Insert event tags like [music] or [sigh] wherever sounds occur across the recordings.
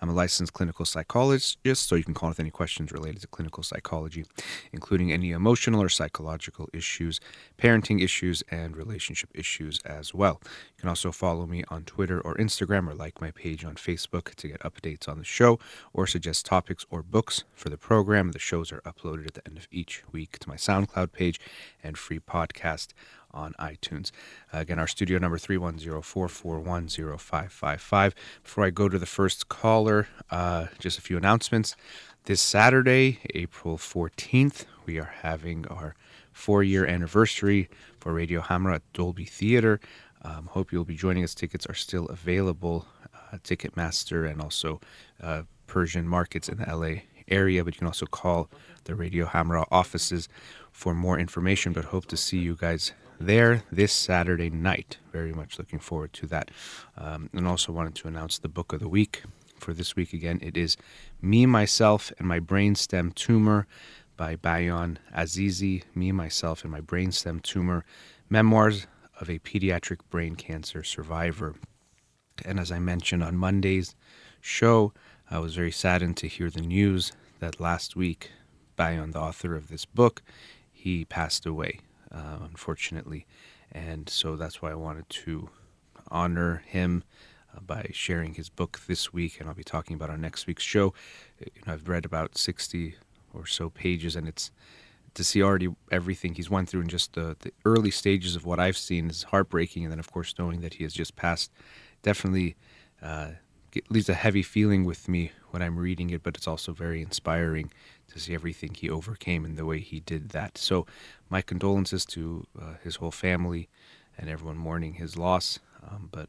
I'm a licensed clinical psychologist, so you can call with any questions related to clinical psychology, including any emotional or psychological issues, parenting issues, and relationship issues as well. You can also follow me on Twitter or Instagram or like my page on Facebook to get updates on the show or suggest topics or books for the program. The shows are uploaded at the end of each week to my SoundCloud page and free podcast on iTunes. Uh, again, our studio number 310-441-0555. Before I go to the first caller, uh, just a few announcements. This Saturday, April 14th, we are having our four-year anniversary for Radio Hamra at Dolby Theater. Um, hope you'll be joining us. Tickets are still available. Uh, Ticketmaster and also uh, Persian markets in the LA area, but you can also call the Radio Hamra offices for more information. But hope to see you guys there this Saturday night. Very much looking forward to that. Um, and also wanted to announce the book of the week for this week again. It is Me, Myself, and My Brainstem Tumor by Bayan Azizi. Me, Myself, and My Brainstem Tumor Memoirs of a Pediatric Brain Cancer Survivor. And as I mentioned on Monday's show, I was very saddened to hear the news that last week, Bayan, the author of this book, he passed away uh, unfortunately. And so that's why I wanted to honor him uh, by sharing his book this week, and I'll be talking about on next week's show. You know, I've read about 60 or so pages, and it's to see already everything he's went through in just the, the early stages of what I've seen is heartbreaking. And then, of course, knowing that he has just passed definitely uh, leaves a heavy feeling with me when I'm reading it, but it's also very inspiring to see everything he overcame and the way he did that. So, my condolences to uh, his whole family and everyone mourning his loss. Um, but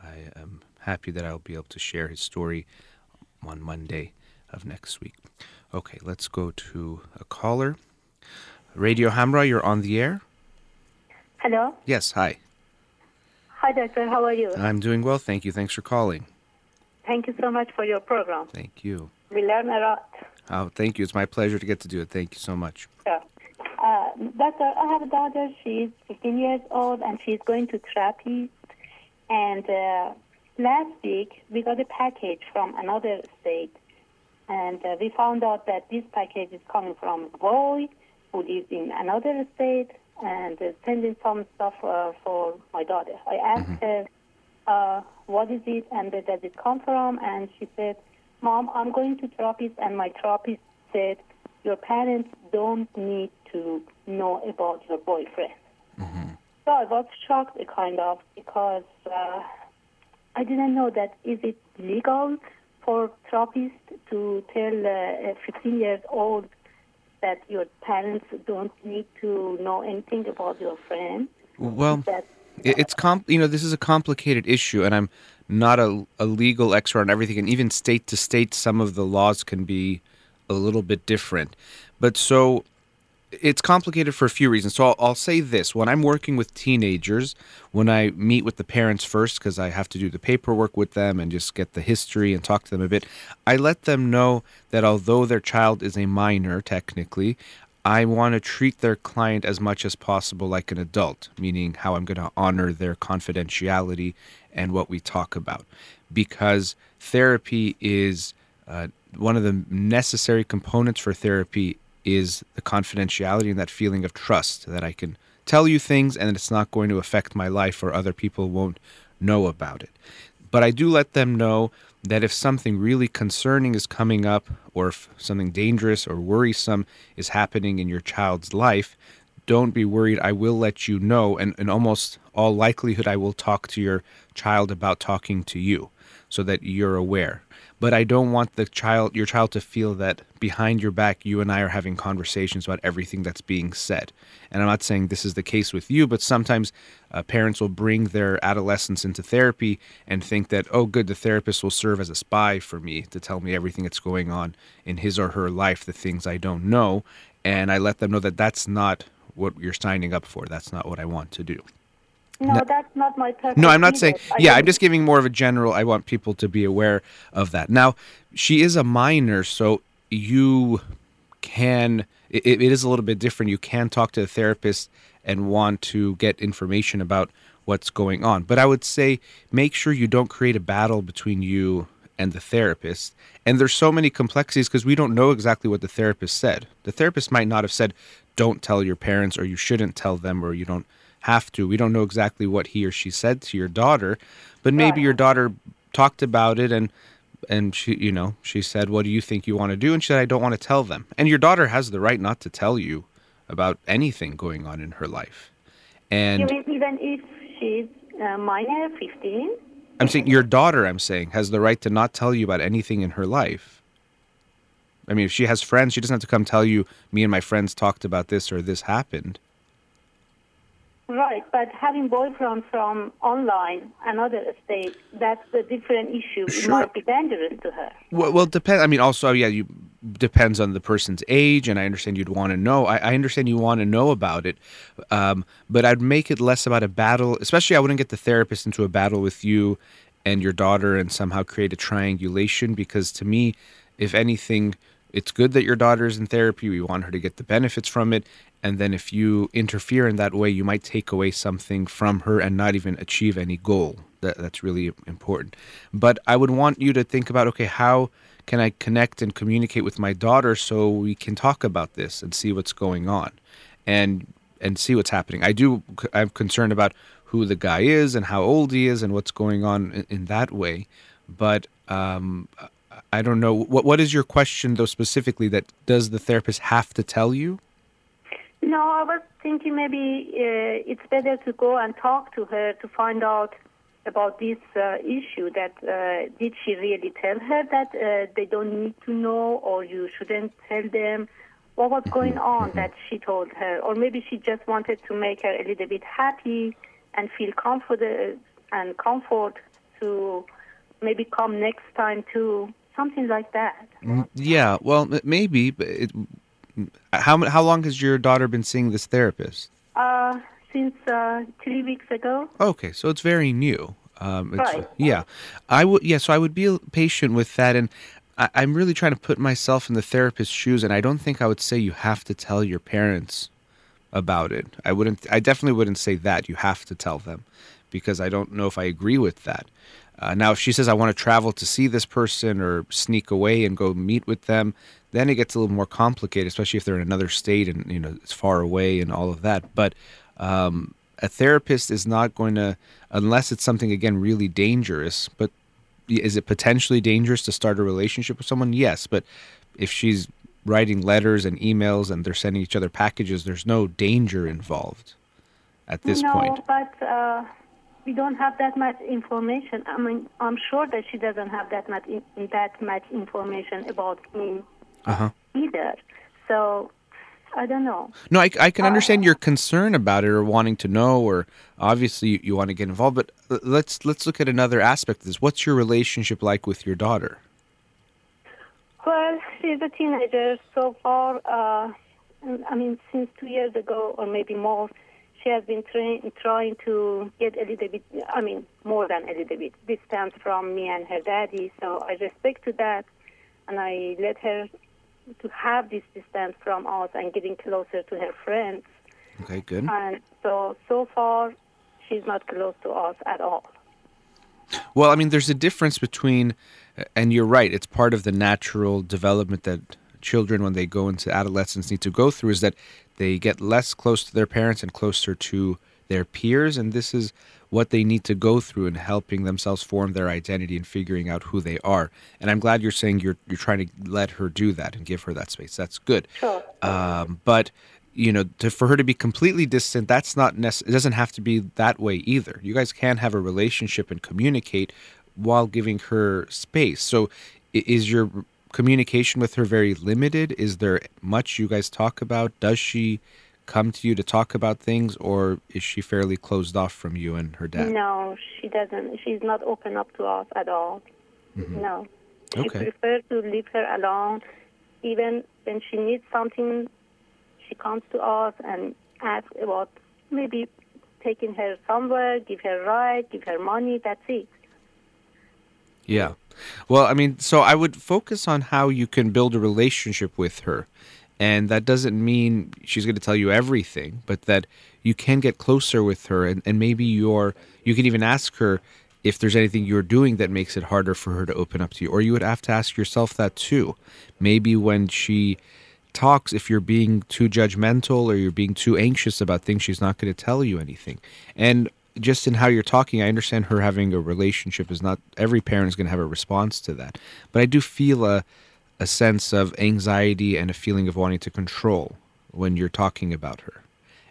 I am happy that I'll be able to share his story on Monday of next week. Okay, let's go to a caller. Radio Hamra, you're on the air. Hello. Yes, hi. Hi, doctor. How are you? I'm doing well, thank you. Thanks for calling. Thank you so much for your program. Thank you. We learn a lot. Oh, thank you. It's my pleasure to get to do it. Thank you so much. Yeah. Uh, doctor, I have a daughter. She's 15 years old and she's going to therapy. And uh, last week we got a package from another state, and uh, we found out that this package is coming from a boy who lives in another state and uh, sending some stuff uh, for my daughter. I asked mm-hmm. her, uh, "What is it and where does it come from?" And she said, "Mom, I'm going to therapist, and my therapist said." Your parents don't need to know about your boyfriend. Mm-hmm. So I was shocked, kind of, because uh, I didn't know that is it legal for therapists to tell uh, a 15 years old that your parents don't need to know anything about your friend. Well, that, it's com- you know this is a complicated issue, and I'm not a, a legal expert on everything, and even state to state, some of the laws can be a little bit different. But so it's complicated for a few reasons. So I'll, I'll, say this: when I'm working with teenagers, when I meet with the parents first, because I have to do the paperwork with them and just get the history and talk to them a bit, I let them know that although their child is a minor, technically, I want to treat their client as much as possible like an adult, meaning how I'm going to honor their confidentiality and what we talk about, because therapy is. Uh, one of the necessary components for therapy is the confidentiality and that feeling of trust that I can tell you things and it's not going to affect my life or other people won't know about it. But I do let them know that if something really concerning is coming up or if something dangerous or worrisome is happening in your child's life, don't be worried. I will let you know, and in almost all likelihood, I will talk to your child about talking to you, so that you're aware. But I don't want the child, your child, to feel that behind your back, you and I are having conversations about everything that's being said. And I'm not saying this is the case with you, but sometimes uh, parents will bring their adolescents into therapy and think that, oh, good, the therapist will serve as a spy for me to tell me everything that's going on in his or her life, the things I don't know. And I let them know that that's not what you're signing up for. That's not what I want to do. No, no, that's not my purpose. No, I'm not saying. Yeah, I'm just giving more of a general. I want people to be aware of that. Now, she is a minor, so you can. It, it is a little bit different. You can talk to a therapist and want to get information about what's going on. But I would say make sure you don't create a battle between you and the therapist. And there's so many complexities because we don't know exactly what the therapist said. The therapist might not have said, "Don't tell your parents," or "You shouldn't tell them," or "You don't." Have to. We don't know exactly what he or she said to your daughter, but maybe right. your daughter talked about it and and she you know she said what do you think you want to do? And she said i don't want to tell them. And your daughter has the right not to tell you about anything going on in her life. And you mean even if she's uh, minor 15 i'm saying your daughter i'm saying has the right to not tell you about anything in her life. I mean if she has friends she doesn't have to come tell you me and my friends talked about this or this happened Right, but having boyfriend from online, another state, that's a different issue. Sure. It might be dangerous to her. Well, well, depend. I mean, also, yeah, you depends on the person's age, and I understand you'd want to know. I, I understand you want to know about it, um, but I'd make it less about a battle. Especially, I wouldn't get the therapist into a battle with you and your daughter, and somehow create a triangulation. Because to me, if anything, it's good that your daughter is in therapy. We want her to get the benefits from it. And then if you interfere in that way, you might take away something from her and not even achieve any goal. That, that's really important. But I would want you to think about okay, how can I connect and communicate with my daughter so we can talk about this and see what's going on and and see what's happening. I do I'm concerned about who the guy is and how old he is and what's going on in, that way. But um, I don't know what what is your question though specifically that does the therapist have to tell you? No, I was thinking maybe uh, it's better to go and talk to her to find out about this uh, issue. That uh, did she really tell her that uh, they don't need to know, or you shouldn't tell them? What was going on that she told her, or maybe she just wanted to make her a little bit happy and feel comforted and comfort to maybe come next time too something like that. Mm, yeah, well, maybe. But it, how how long has your daughter been seeing this therapist? Uh, since uh, three weeks ago. Okay, so it's very new. Um, it's, right. Yeah, I would. Yeah, so I would be patient with that, and I, I'm really trying to put myself in the therapist's shoes, and I don't think I would say you have to tell your parents about it. I wouldn't. I definitely wouldn't say that you have to tell them, because I don't know if I agree with that. Uh, now, if she says, I want to travel to see this person or sneak away and go meet with them, then it gets a little more complicated, especially if they're in another state and, you know, it's far away and all of that. But um, a therapist is not going to, unless it's something, again, really dangerous. But is it potentially dangerous to start a relationship with someone? Yes. But if she's writing letters and emails and they're sending each other packages, there's no danger involved at this no, point. but. Uh we don't have that much information. I mean, I'm sure that she doesn't have that much that much information about me uh-huh. either. So I don't know. No, I, I can understand uh, your concern about it or wanting to know, or obviously you, you want to get involved. But let's let's look at another aspect of this. What's your relationship like with your daughter? Well, she's a teenager so far. Uh, I mean, since two years ago or maybe more, she has been tra- trying to get a little bit, I mean, more than a little bit distance from me and her daddy. So I respect to that, and I let her to have this distance from us and getting closer to her friends. Okay, good. And so so far, she's not close to us at all. Well, I mean, there's a difference between, and you're right. It's part of the natural development that children, when they go into adolescence, need to go through. Is that they get less close to their parents and closer to their peers, and this is what they need to go through in helping themselves form their identity and figuring out who they are. And I'm glad you're saying you're you're trying to let her do that and give her that space. That's good. Sure. Um, but you know, to, for her to be completely distant, that's not necessary. It doesn't have to be that way either. You guys can have a relationship and communicate while giving her space. So, is your communication with her very limited? Is there much you guys talk about? Does she come to you to talk about things, or is she fairly closed off from you and her dad? No, she doesn't. She's not open up to us at all. Mm-hmm. No. She okay. prefers to leave her alone. Even when she needs something, she comes to us and asks about maybe taking her somewhere, give her ride, give her money. That's it. Yeah. Well, I mean, so I would focus on how you can build a relationship with her. And that doesn't mean she's going to tell you everything, but that you can get closer with her and, and maybe you're you can even ask her if there's anything you're doing that makes it harder for her to open up to you. Or you would have to ask yourself that too. Maybe when she talks, if you're being too judgmental or you're being too anxious about things, she's not going to tell you anything. And just in how you're talking, I understand her having a relationship is not every parent is going to have a response to that. But I do feel a a sense of anxiety and a feeling of wanting to control when you're talking about her.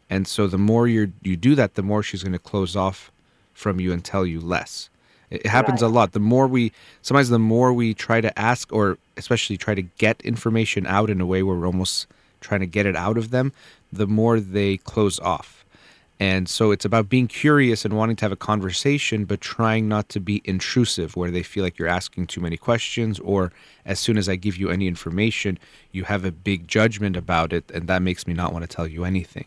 And so the more you you do that, the more she's going to close off from you and tell you less. It happens right. a lot. The more we sometimes the more we try to ask or especially try to get information out in a way where we're almost trying to get it out of them, the more they close off. And so it's about being curious and wanting to have a conversation, but trying not to be intrusive where they feel like you're asking too many questions, or as soon as I give you any information, you have a big judgment about it, and that makes me not want to tell you anything.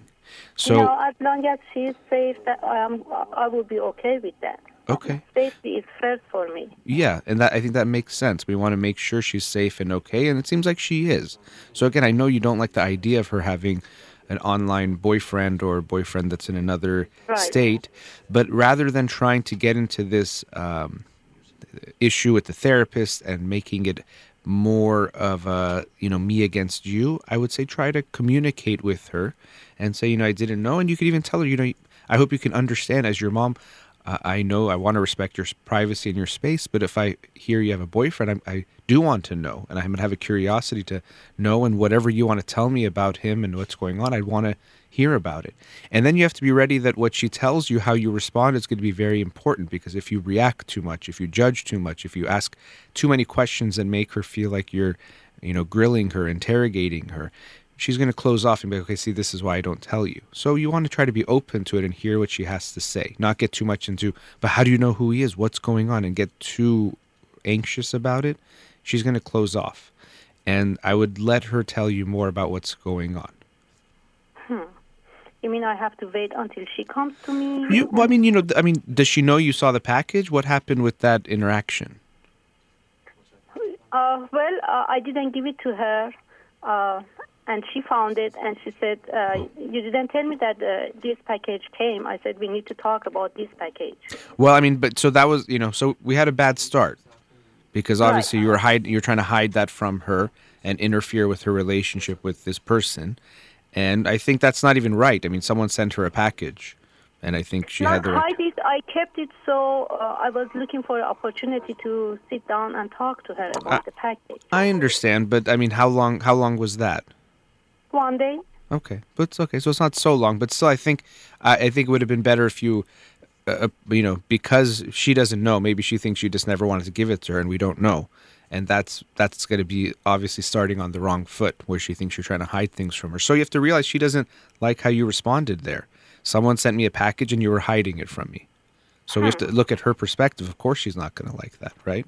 So, as long as she's safe, that um, I will be okay with that. Okay. Safety is first for me. Yeah, and that I think that makes sense. We want to make sure she's safe and okay, and it seems like she is. So again, I know you don't like the idea of her having an online boyfriend or boyfriend that's in another right. state. But rather than trying to get into this um, issue with the therapist and making it more of a you know me against you, I would say try to communicate with her and say you know I didn't know, and you could even tell her you know I hope you can understand as your mom. I know I want to respect your privacy and your space, but if I hear you have a boyfriend, I, I do want to know, and I'm gonna have a curiosity to know, and whatever you want to tell me about him and what's going on, I'd want to hear about it. And then you have to be ready that what she tells you, how you respond, is going to be very important because if you react too much, if you judge too much, if you ask too many questions and make her feel like you're, you know, grilling her, interrogating her, she's going to close off and be like, okay, see, this is why I don't tell you. So you want to try to be open to it and hear what she has to say, not get too much into, but how do you know who he is? What's going on? And get too anxious about it. She's going to close off. And I would let her tell you more about what's going on. Hmm. You mean I have to wait until she comes to me? You, well, I mean, you know, I mean, does she know you saw the package? What happened with that interaction? Uh, well, uh, I didn't give it to her. Uh, and she found it and she said, uh, "You didn't tell me that uh, this package came." I said, "We need to talk about this package." Well, I mean, but so that was you know, so we had a bad start because obviously right. you were hide you're trying to hide that from her and interfere with her relationship with this person, and I think that's not even right. I mean, someone sent her a package. And I think she not had the right. hide it. I kept it so uh, I was looking for an opportunity to sit down and talk to her about the package. I understand, but I mean, how long? How long was that? One day. Okay, but it's okay. So it's not so long, but still, I think uh, I think it would have been better if you, uh, uh, you know, because she doesn't know. Maybe she thinks you just never wanted to give it to her, and we don't know. And that's that's going to be obviously starting on the wrong foot, where she thinks you're trying to hide things from her. So you have to realize she doesn't like how you responded there. Someone sent me a package, and you were hiding it from me. So we have to look at her perspective. Of course, she's not going to like that, right?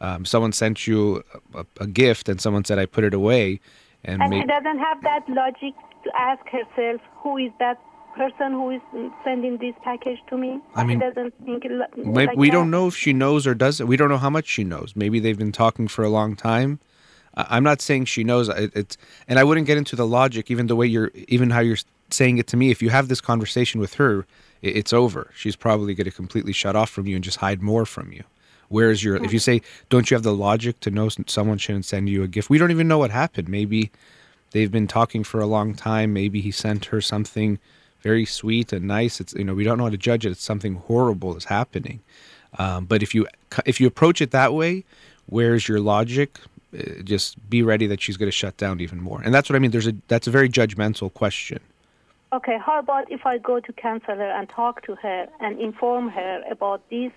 Um, someone sent you a, a, gift, and someone said, "I put it away." And, and she doesn't have that logic to ask herself, who is that person who is sending this package to me? I mean, she doesn't think like we that. don't know if she knows or doesn't. We don't know how much she knows. Maybe they've been talking for a long time. I'm not saying she knows. It's and I wouldn't get into the logic, even the way you're, even how you're saying it to me. If you have this conversation with her, it's over. She's probably going to completely shut off from you and just hide more from you. Where's your? If you say, don't you have the logic to know someone shouldn't send you a gift? We don't even know what happened. Maybe they've been talking for a long time. Maybe he sent her something very sweet and nice. It's you know we don't know how to judge it. It's something horrible is happening. Um, but if you if you approach it that way, where's your logic? uh, just be ready that she's going to shut down even more. And that's what I mean. There's a that's a very judgmental question. Okay, how about if I go to counselor and talk to her and inform her about this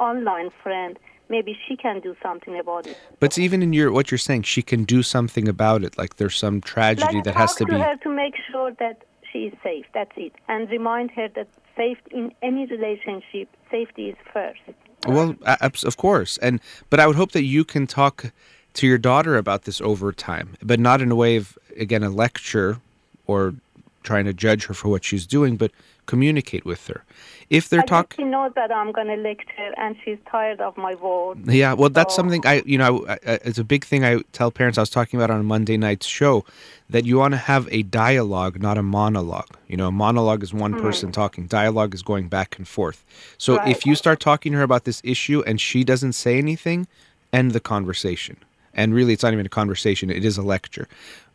online friend? Maybe she can do something about it. But even in your what you're saying, she can do something about it. Like there's some tragedy like that has to to be. her to make sure that she is safe. That's it, and remind her that safety in any relationship, safety is first. Well, of course, and but I would hope that you can talk to your daughter about this over time, but not in a way of again a lecture or trying to judge her for what she's doing, but communicate with her. If they're talking, she knows that I'm going to lecture, and she's tired of my words. Yeah, well, that's something I, you know, I, I, it's a big thing I tell parents. I was talking about on a Monday night's show that you want to have a dialogue, not a monologue. You know, a monologue is one mm-hmm. person talking. Dialogue is going back and forth. So Right. if you start talking to her about this issue and she doesn't say anything, end the conversation. And really, it's not even a conversation; it is a lecture.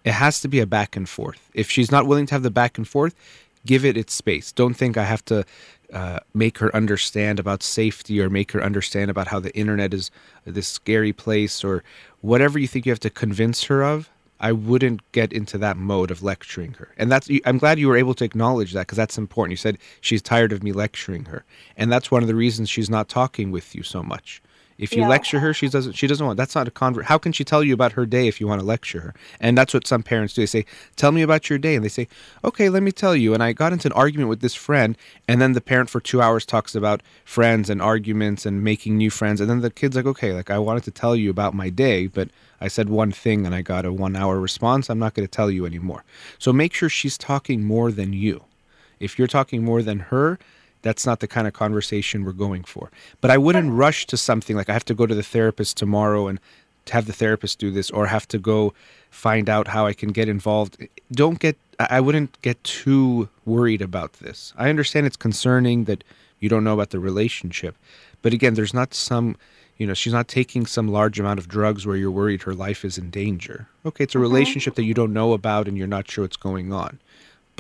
It has to be a back and forth. If she's not willing to have the back and forth, give it its space. Don't think I have to uh, make her understand about safety or make her understand about how the internet is this scary place or whatever you think you have to convince her of. I wouldn't get into that mode of lecturing her. And that's I'm glad you were able to acknowledge that because that's important. You said she's tired of me lecturing her. And that's one of the reasons she's not talking with you so much. If you Yeah. lecture her, she doesn't. She doesn't want. That's not a convert. How can she tell you about her day if you want to lecture her? And that's what some parents do. They say, "Tell me about your day," and they say, "Okay, let me tell you." And I got into an argument with this friend, and then the parent for two hours talks about friends and arguments and making new friends, and then the kid's like, "Okay, like I wanted to tell you about my day, but I said one thing and I got a one-hour response. I'm not going to tell you anymore." So make sure she's talking more than you. If you're talking more than her, that's not the kind of conversation we're going for. But I wouldn't rush to something like I have to go to the therapist tomorrow and to have the therapist do this or have to go find out how I can get involved. Don't get I I wouldn't get too worried about this. I understand it's concerning that you don't know about the relationship. But again, there's not some you know, she's not taking some large amount of drugs where you're worried her life is in danger. Okay, it's a mm-hmm. relationship that you don't know about and you're not sure what's going on.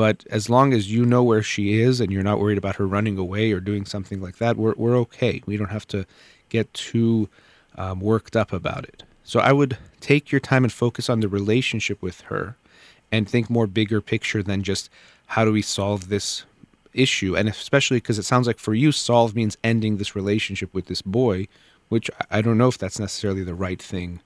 But as long as you know where she is and you're not worried about her running away or doing something like that, we're, we're okay. We don't have to get too um, worked up about it. So I would take your time and focus on the relationship with her and think more bigger picture than just how do we solve this issue. And especially because it sounds like for you, solve means ending this relationship with this boy, which I- I don't know if that's necessarily the right thing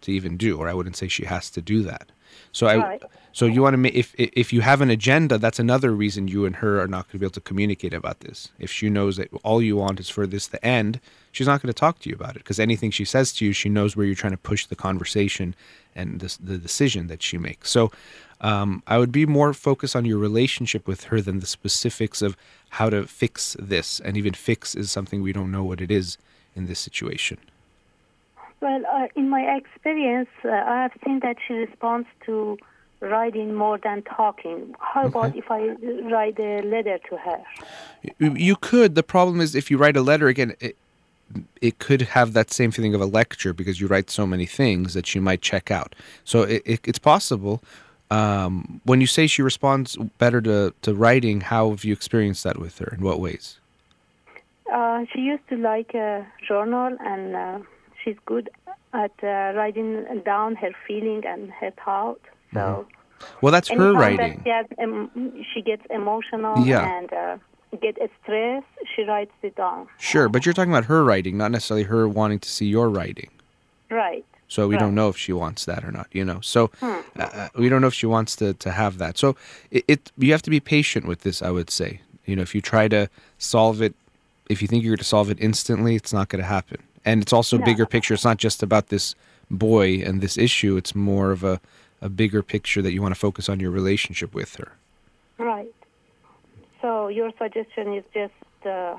to even do, or I wouldn't say she has to do that. So I, Right. so you want to make if if you have an agenda, that's another reason you and her are not going to be able to communicate about this. If she knows that all you want is for this to end, she's not going to talk to you about it because anything she says to you, she knows where you're trying to push the conversation and this, the decision that she makes. So um, I would be more focused on your relationship with her than the specifics of how to fix this. And even fix is something we don't know what it is in this situation. Well, uh, in my experience, uh, I have seen that she responds to writing more than talking. How about if I write a letter to her? You- You could. The problem is if you write a letter again, it, it could have that same feeling of a lecture because you write so many things that she might check out. So it, it, it's possible. Um, when you say she responds better to, to writing, how have you experienced that with her? In what ways? Uh, she used to like a journal, and uh, she's good at uh, writing down her feeling and her thought. So Well, that's Mm-hmm. her anytime that she, has, em- she gets emotional Yeah. and uh, get stressed, she writes it down. Sure, but you're talking about her writing, not necessarily her wanting to see your writing. Right. So we don't know if she wants that or not, you know. So uh, uh, we don't know if she wants to, to have that. So it, it you have to be patient with this, I would say. You know, if you try to solve it, if you think you're going to solve it instantly, it's not going to happen. And it's also No. bigger picture. It's not just about this boy and this issue. It's more of a, a bigger picture that you want to focus on your relationship with her. Right. So your suggestion is just uh,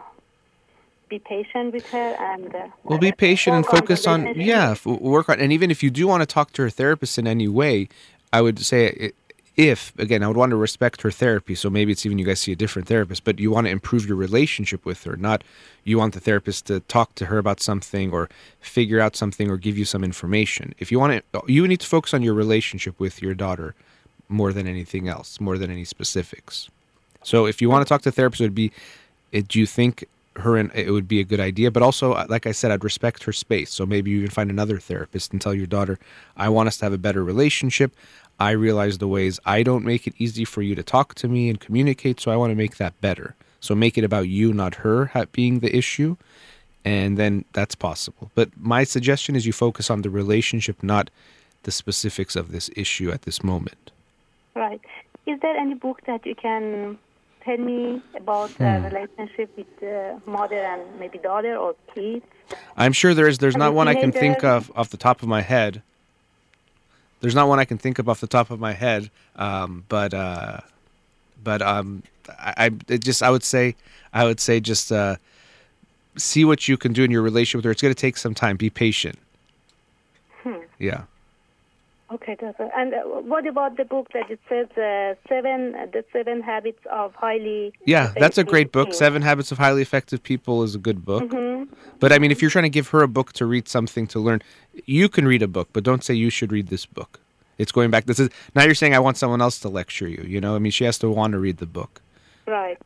be patient with her and. Uh, Well, be patient and work on focus on yeah, f- work on. And even if you do want to talk to her therapist in any way, I would say i- if again, I would want to respect her therapy. So maybe it's even you guys see a different therapist, but you want to improve your relationship with her, not you want the therapist to talk to her about something or figure out something or give you some information. If you want to, you need to focus on your relationship with your daughter more than anything else, more than any specifics. So if you want to talk to a therapist, it would be, do you think her and it would be a good idea. But also, uh, like I said, I'd respect her space. So maybe you can find another therapist and tell your daughter, I want us to have a better relationship. I realize the ways I don't make it easy for you to talk to me and communicate. So I want to make that better. So make it about you, not her being the issue. And then that's possible. But my suggestion is you focus on the relationship, not the specifics of this issue at this moment. Right. Is there any book that you can tell me about the hmm. relationship with the mother and maybe daughter or kids? I'm sure there is. There's not one I can think of off the top of my head. There's not one I can think of off the top of my head. Um, but uh, but um, I, I just I would say I would say just uh, see what you can do in your relationship with her. It's going to take some time. Be patient. Hmm. Yeah. Okay, doctor. And uh, what about the book that it says uh, seven, the seven habits of highly? Yeah, that's a great book. Seven Habits of Highly Effective People is a good book. Mm-hmm. But I mean, if you're trying to give her a book to read something to learn, you can read a book, but don't say you should read this book. It's going back. This is now you're saying I want someone else to lecture you. You know, I mean, she has to want to read the book. Right.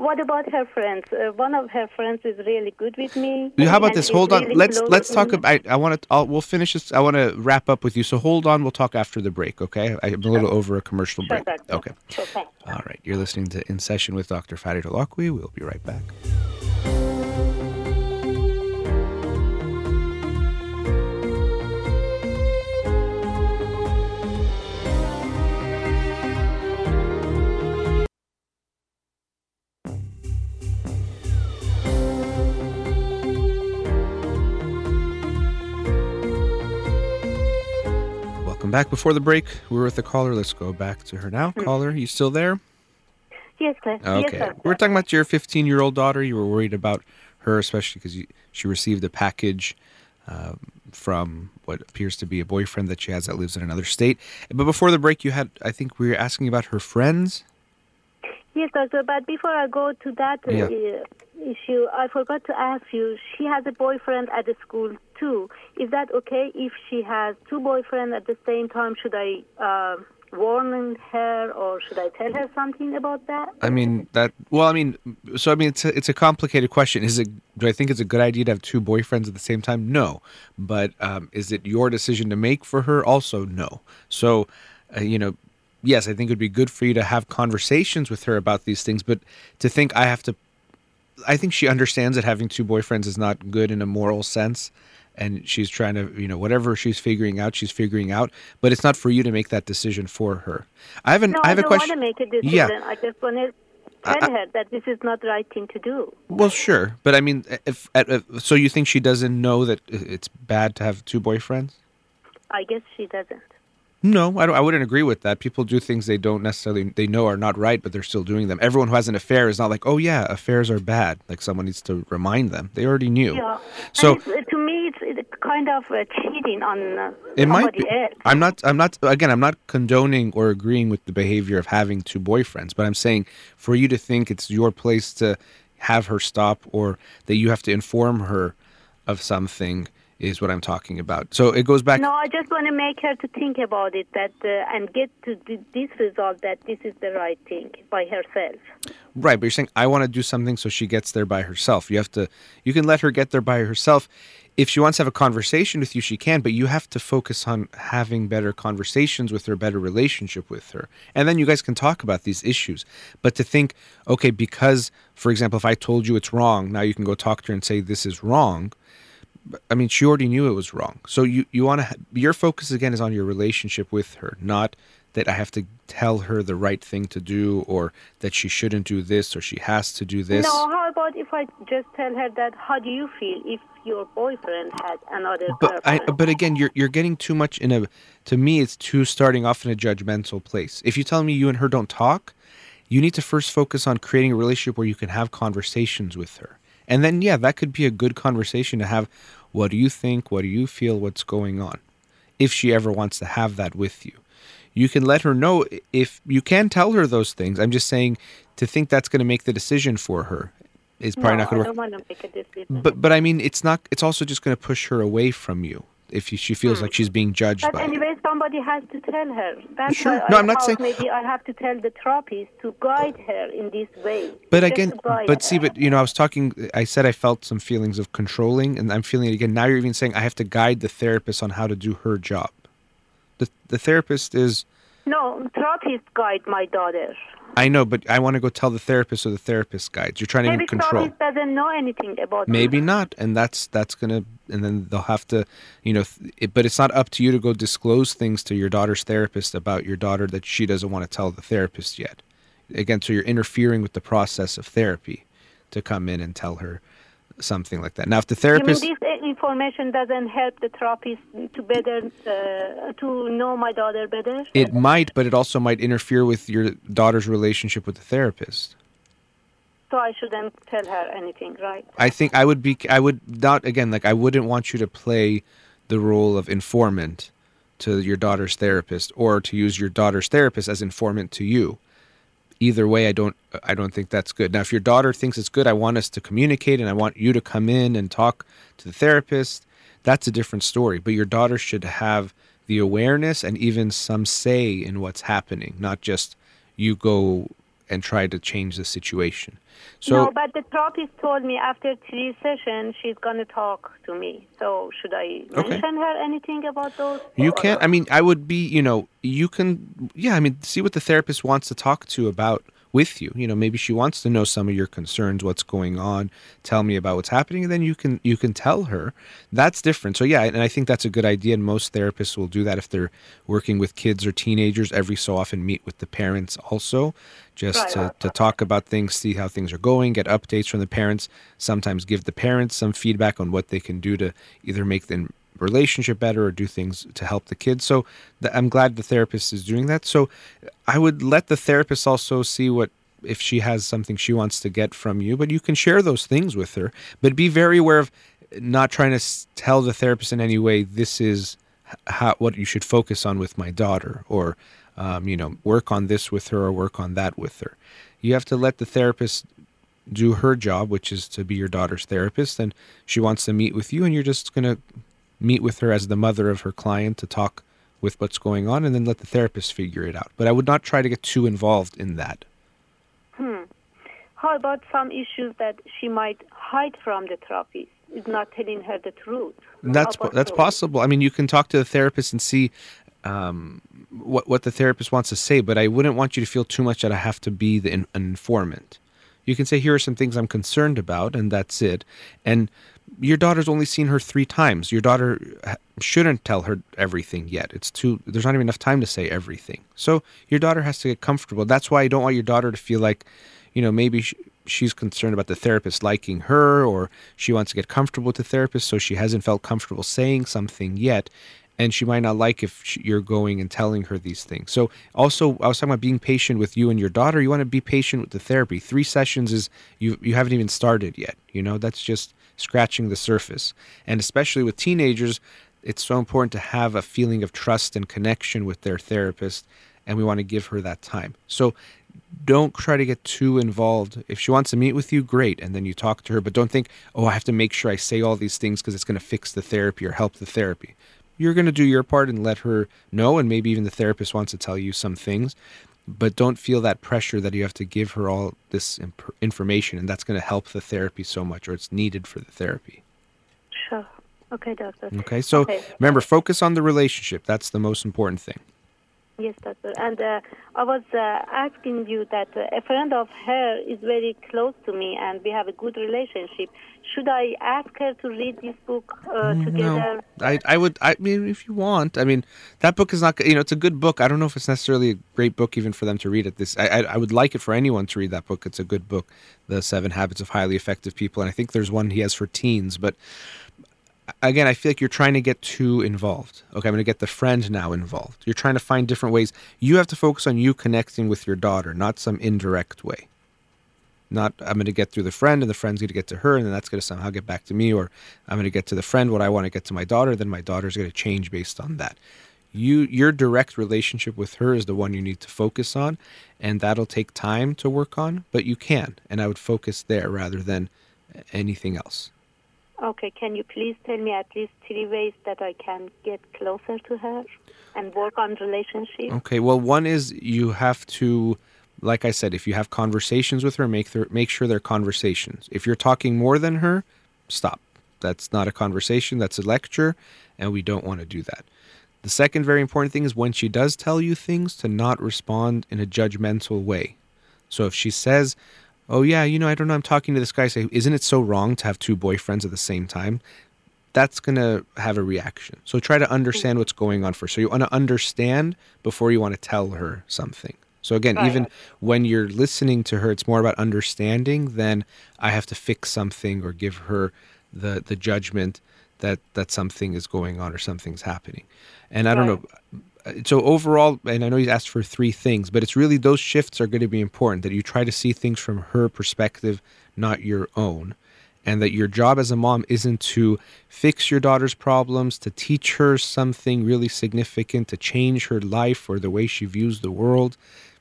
What about her friends? Uh, one of her friends is really good with me. How about this? Hold on. Really let's let's talk about. I, I want to. we'll finish this. I want to wrap up with you. So hold on. We'll talk after the break. Okay. I'm a little over a commercial break. Okay. Okay. All right. You're listening to In Session with Dr. Farid Holakwi. We'll be right back. Welcome back. Before the break, we were with the caller. Let's go back to her now. Mm. Caller, you still there? Yes, sir. Okay. Yes, sir. We're talking about your 15 year old daughter. You were worried about her, especially because she received a package uh, from what appears to be a boyfriend that she has that lives in another state. But before the break, you had, I think we were asking about her friends. Yes, doctor. But before I go to that uh, issue, I forgot to ask you. She has a boyfriend at the school too. Is that okay if she has two boyfriends at the same time? Should I uh, warn her or should I tell her something about that? I mean that. Well, I mean, so I mean, it's a, it's a complicated question. Is it? Do I think it's a good idea to have two boyfriends at the same time? No. But um, is it your decision to make for her? Also, no. So, uh, you know, yes, I think it would be good for you to have conversations with her about these things. But to think I have to I think she understands that having two boyfriends is not good in a moral sense and she's trying to you know whatever she's figuring out she's figuring out but it's not for you to make that decision for her. I have an no, i have a question want to make a decision. yeah i just want to tell I, her that this is not the right thing to do. Well sure but i mean if, if uh, so you think she doesn't know that it's bad to have two boyfriends? I guess she doesn't no, I, I wouldn't agree with that. People do things they don't necessarily they know are not right, but they're still doing them. Everyone who has an affair is not like, oh yeah, affairs are bad. Like someone needs to remind them. They already knew. Yeah. So to me, it's, it's kind of uh, cheating on uh, it might be. Else. I'm not. I'm not. Again, I'm not condoning or agreeing with the behavior of having two boyfriends, but I'm saying for you to think it's your place to have her stop or that you have to inform her of something is what I'm talking about. So it goes back. No, I just want to make her to think about it that uh, and get to this result that this is the right thing by herself. Right, but you're saying I want to do something so she gets there by herself. You have to. You can let her get there by herself. If she wants to have a conversation with you, she can, but you have to focus on having better conversations with her, better relationship with her. And then you guys can talk about these issues. But to think, okay, because, for example, if I told you it's wrong, now you can go talk to her and say, this is wrong I mean, she already knew it was wrong. So you you want to your focus again is on your relationship with her, not that I have to tell her the right thing to do or that she shouldn't do this or she has to do this. No, how about if I just tell her that how do you feel if your boyfriend had another but I, but again, you're you're getting too much in a to me it's too starting off in a judgmental place. If you tell me you and her don't talk, you need to first focus on creating a relationship where you can have conversations with her. And then, yeah, that could be a good conversation to have. What do you think? What do you feel? What's going on? If she ever wants to have that with you, you can let her know if you can tell her those things. I'm just saying to think that's going to make the decision for her is probably no, not going to work. I don't want to make a decision. But but I mean, it's not. It's also just going to push her away from you if she feels like hmm. she's being judged But by it. anyway, somebody has to tell her. That's Sure. No, I I'm not saying- maybe I have to tell the therapist to guide her in this way. But again, to but see, her. but you know, I was talking. I said I felt some feelings of controlling, and I'm feeling it again. Now you're even saying I have to guide the therapist on how to do her job. The the therapist is. no, therapist guide my daughter. I know, but I want to go tell the therapist or the therapist guides. You're trying to Maybe control. therapist doesn't know anything about Maybe not, and that's that's gonna, and then they'll have to, you know, th- it, but it's not up to you to go disclose things to your daughter's therapist about your daughter that she doesn't want to tell the therapist yet. Again, so you're interfering with the process of therapy to come in and tell her something like that. Now, if the You mean therapist, this information doesn't help the therapist to better uh, to know my daughter better? it might, but it also might interfere with your daughter's relationship with the therapist. So I shouldn't tell her anything, right? I think I would be I would not again like I wouldn't want you to play the role of informant to your daughter's therapist or to use your daughter's therapist as informant to you. Either way I don't I don't think that's good. Now if your daughter thinks it's good, I want us to communicate and I want you to come in and talk to the therapist. That's a different story, but your daughter should have the awareness and even some say in what's happening, not just you go and try to change the situation. So no, but the therapist told me after three sessions she's gonna talk to me. So should I Okay. mention her anything about those? You can't. I mean, I would be. You know, you can. Yeah, I mean, see what the therapist wants to talk to about with you. You know, maybe she wants to know some of your concerns, what's going on. Tell me about what's happening, and then you can you can tell her. That's different. So yeah, and I think that's a good idea. And most therapists will do that if they're working with kids or teenagers. Every so often, meet with the parents also, just Right, to, to talk about things, see how things are going, get updates from the parents. Sometimes give the parents some feedback on what they can do to either make the relationship better or do things to help the kids. So th- I'm glad the therapist is doing that. So I would let the therapist also see what if she has something she wants to get from you, but you can share those things with her. But be very aware of not trying to tell the therapist in any way this is how what you should focus on with my daughter or um, you know work on this with her or work on that with her. You have to let the therapist do her job, which is to be your daughter's therapist, and she wants to meet with you, and you're just to meet with her as the mother of her client to talk with what's going on, and then let the therapist figure it out. But I would not try to get too involved in that. Hmm. How about some issues that she might hide from the therapist? Is not telling her the truth. That's that's those? possible. I mean, you can talk to the therapist and see um, what what the therapist wants to say, but I wouldn't want you to feel too much that I have to be the in, an informant. You can say, "Here are some things I'm concerned about," and that's it. And your daughter's only seen her three times. Your daughter uh, shouldn't tell her everything yet. It's too. There's not even enough time to say everything. So your daughter has to get comfortable. That's why I don't want your daughter to feel like, you know, maybe sh- she's concerned about the therapist liking her, or she wants to get comfortable with the therapist, so she hasn't felt comfortable saying something yet. And she might not like if sh you're going and telling her these things. So, also, I was talking about being patient with you and your daughter. You want to be patient with the therapy. Three sessions is you you haven't even started yet. You know, that's just scratching the surface. And especially with teenagers, it's so important to have a feeling of trust and connection with their therapist, and we want to give her that time. So don't try to get too involved. If she wants to meet with you, great, and then you talk to her, but don't think, oh, I have to make sure I say all these things because it's going to fix the therapy or help the therapy. You're going to do your part and let her know, and maybe even the therapist wants to tell you some things, but don't feel that pressure that you have to give her all this imp- information, and that's going to help the therapy so much, or it's needed for the therapy. Sure. Okay, doctor. Okay, so Okay. remember, focus on the relationship. That's the most important thing. Yes, doctor. And uh, I was uh, asking you that uh, a friend of her is very close to me, and we have a good relationship. Should I ask her to read this book uh, together? No, I, I would. I mean, if you want, I mean, that book is not. You know, it's a good book. I don't know if it's necessarily a great book even for them to read it. This, I, I, I would like it for anyone to read that book. It's a good book, The Seven Habits of Highly Effective People, and I think there's one he has for teens. But again, I feel like you're trying to get too involved. Okay, I'm going to get the friend now involved. You're trying to find different ways. You have to focus on you connecting with your daughter, not some indirect way not I'm going to get through the friend and the friend's going to get to her and then that's going to somehow get back to me or I'm going to get to the friend what I want to get to my daughter then my daughter's going to change based on that. You your direct relationship with her is the one you need to focus on and that'll take time to work on but you can and I would focus there rather than anything else. Okay, can you please tell me at least three ways that I can get closer to her and work on relationship? Okay, well, one is you have to, like I said, if you have conversations with her, make their, make sure they're conversations. If you're talking more than her, stop. That's not a conversation. That's a lecture, and we don't want to do that. The second very important thing is when she does tell you things, to not respond in a judgmental way. So if she says, "Oh yeah, you know, I don't know, I'm talking to this guy," say, "Isn't it so wrong to have two boyfriends at the same time?" That's gonna have a reaction. So try to understand what's going on first. So you want to understand before you want to tell her something. So again, even when you're listening to her, it's more about understanding than I have to fix something or give her the the judgment that that something is going on or something's happening. And I don't Right. know. Uh, So overall, and I know you asked for three things, but it's really those shifts are going to be important. That you try to see things from her perspective, not your own, and that your job as a mom isn't to fix your daughter's problems, to teach her something really significant, to change her life or the way she views the world.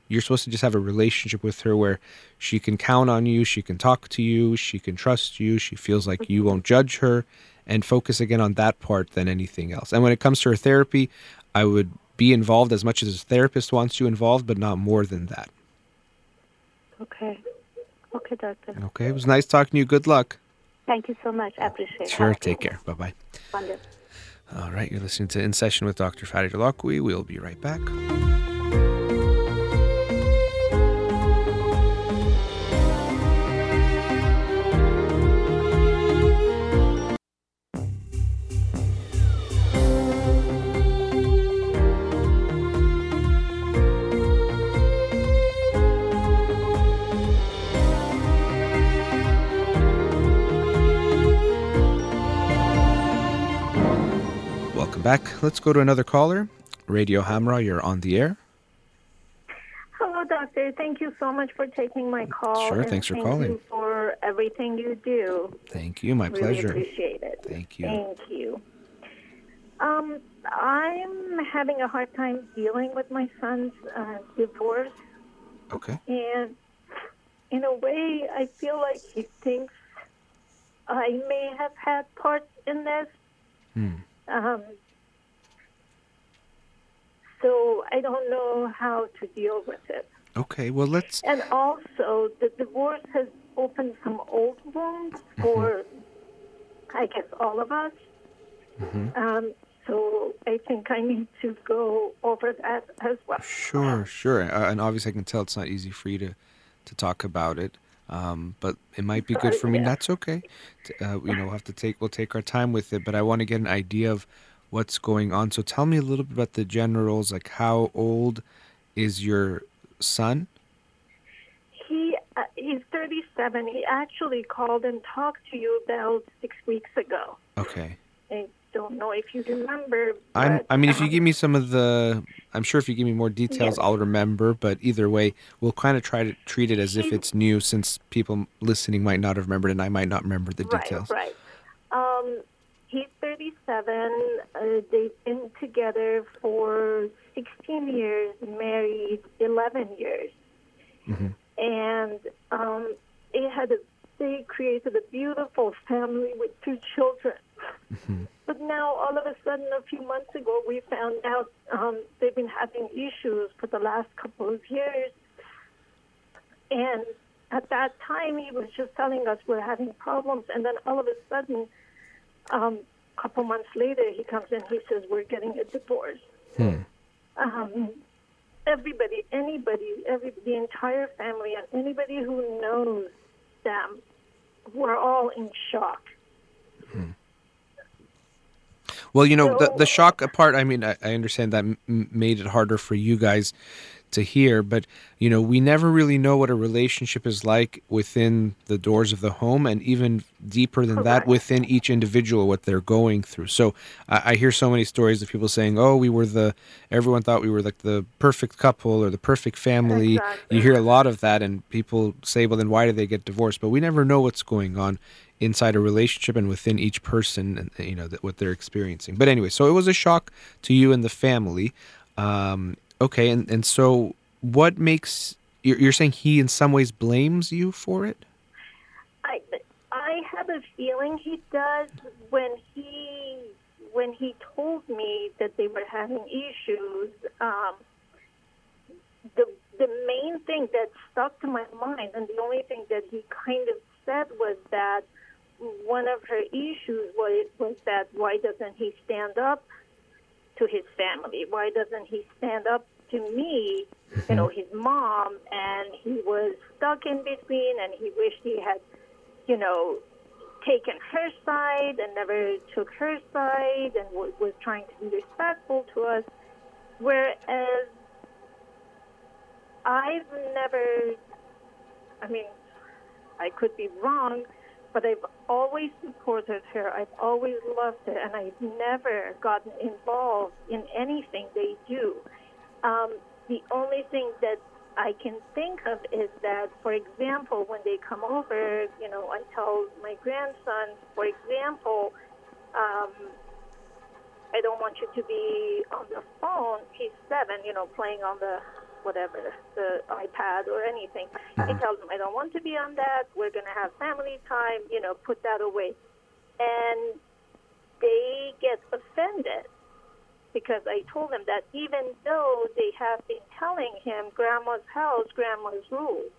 You're supposed to just have a relationship with her where she can count on you, she can talk to you, she can trust you, she feels like you won't judge her, and focus again on that part than anything else. And when it comes to her therapy, I would be involved as much as a therapist wants you involved, but not more than that. Okay. Okay, doctor. Okay, it was nice talking to you. Good luck. Thank you so much. I appreciate it. Sure, take care. Bye bye. Wonderful. All right, you're listening to In Session with Dr. Fadi Dalakwi. We'll be right back. Welcome back. Let's go to another caller. Radio Hamrah, you're on the air. Hello, doctor. Thank you so much for taking my call. Sure, thanks for thank calling. You for everything you do. Thank you. My really pleasure. appreciate it. Thank you. Thank you. Um, I'm having a hard time dealing with my son's uh, divorce, Okay. and in a way, I feel like he thinks I may have had parts in this. Hmm. Um, so I don't know how to deal with it. Okay. Well, let's. And also, the divorce has opened some old wounds for, I guess, all of us. Um, so I think I need to go over that as well. Sure, sure. Uh, and obviously, I can tell it's not easy for you to, to talk about it. Um, but it might be good for me. Yeah. That's okay. Uh, you know, we'll have to take we'll take our time with it. But I want to get an idea of what's going on. So tell me a little bit about the generals. Like, how old is your son? He uh, he's 37. He actually called and talked to you about six weeks ago. Okay. I don't know if you remember. I'm. I mean, if you um, give me some of the, I'm sure if you give me more details, Yeah. I'll remember. But either way, we'll kind of try to treat it as if it's new, since people listening might not have remembered, and I might not remember the details. Right, Um, he's 37. Uh, they've been together for 16 years, married 11 years. Mhm. And um, they had a, they created a beautiful family with two children. Mhm. But now, all of a sudden, a few months ago, we found out um, they've been having issues for the last couple of years. And at that time, he was just telling us we're having problems. And then all of a sudden, um, a couple months later, he comes in, he says, We're getting a divorce. Hmm. Um, everybody, anybody, every, the entire family, and anybody who knows them, we're all in shock. Well, you know, the, So- the shock part, I mean, I, I understand that m- made it harder for you guys to hear, but, you know, we never really know what a relationship is like within the doors of the home and even deeper than that within each individual, what they're going through. So I, I hear so many stories of people saying, oh, we were the, everyone thought we were like the perfect couple or the perfect family. Exactly. You hear a lot of that, and people say, well, then why did they get divorced? But we never know what's going on inside a relationship and within each person and you know that what they're experiencing but anyway so it was a shock to you and the family um okay and and so what makes you're, you're saying he in some ways blames you for it I I have have a feeling he does when he when he told me that they were having issues. Um, the the main thing that stuck to my mind, and the only thing that he kind of said was that one of her issues was was that why doesn't he stand up to his family? Why doesn't he stand up to me, you know, his mom? And he was stuck in between, and he wished he had, you know, taken her side and never took her side, and was, was trying to be respectful to us. Whereas I've never, I mean, I could be wrong, but I've always supported her. I've always loved her, and I've never gotten involved in anything they do. Um, the only thing that I can think of is that, for example, when they come over, you know, I tell my grandson, for example, um, I don't want you to be on the phone. He's seven, you know, playing on the whatever, the iPad or anything. I mm-hmm. tell them I don't want to be on that. We're going to have family time. You know, put that away. And they get offended because I told them that even though they have been telling him grandma's house, grandma's rules,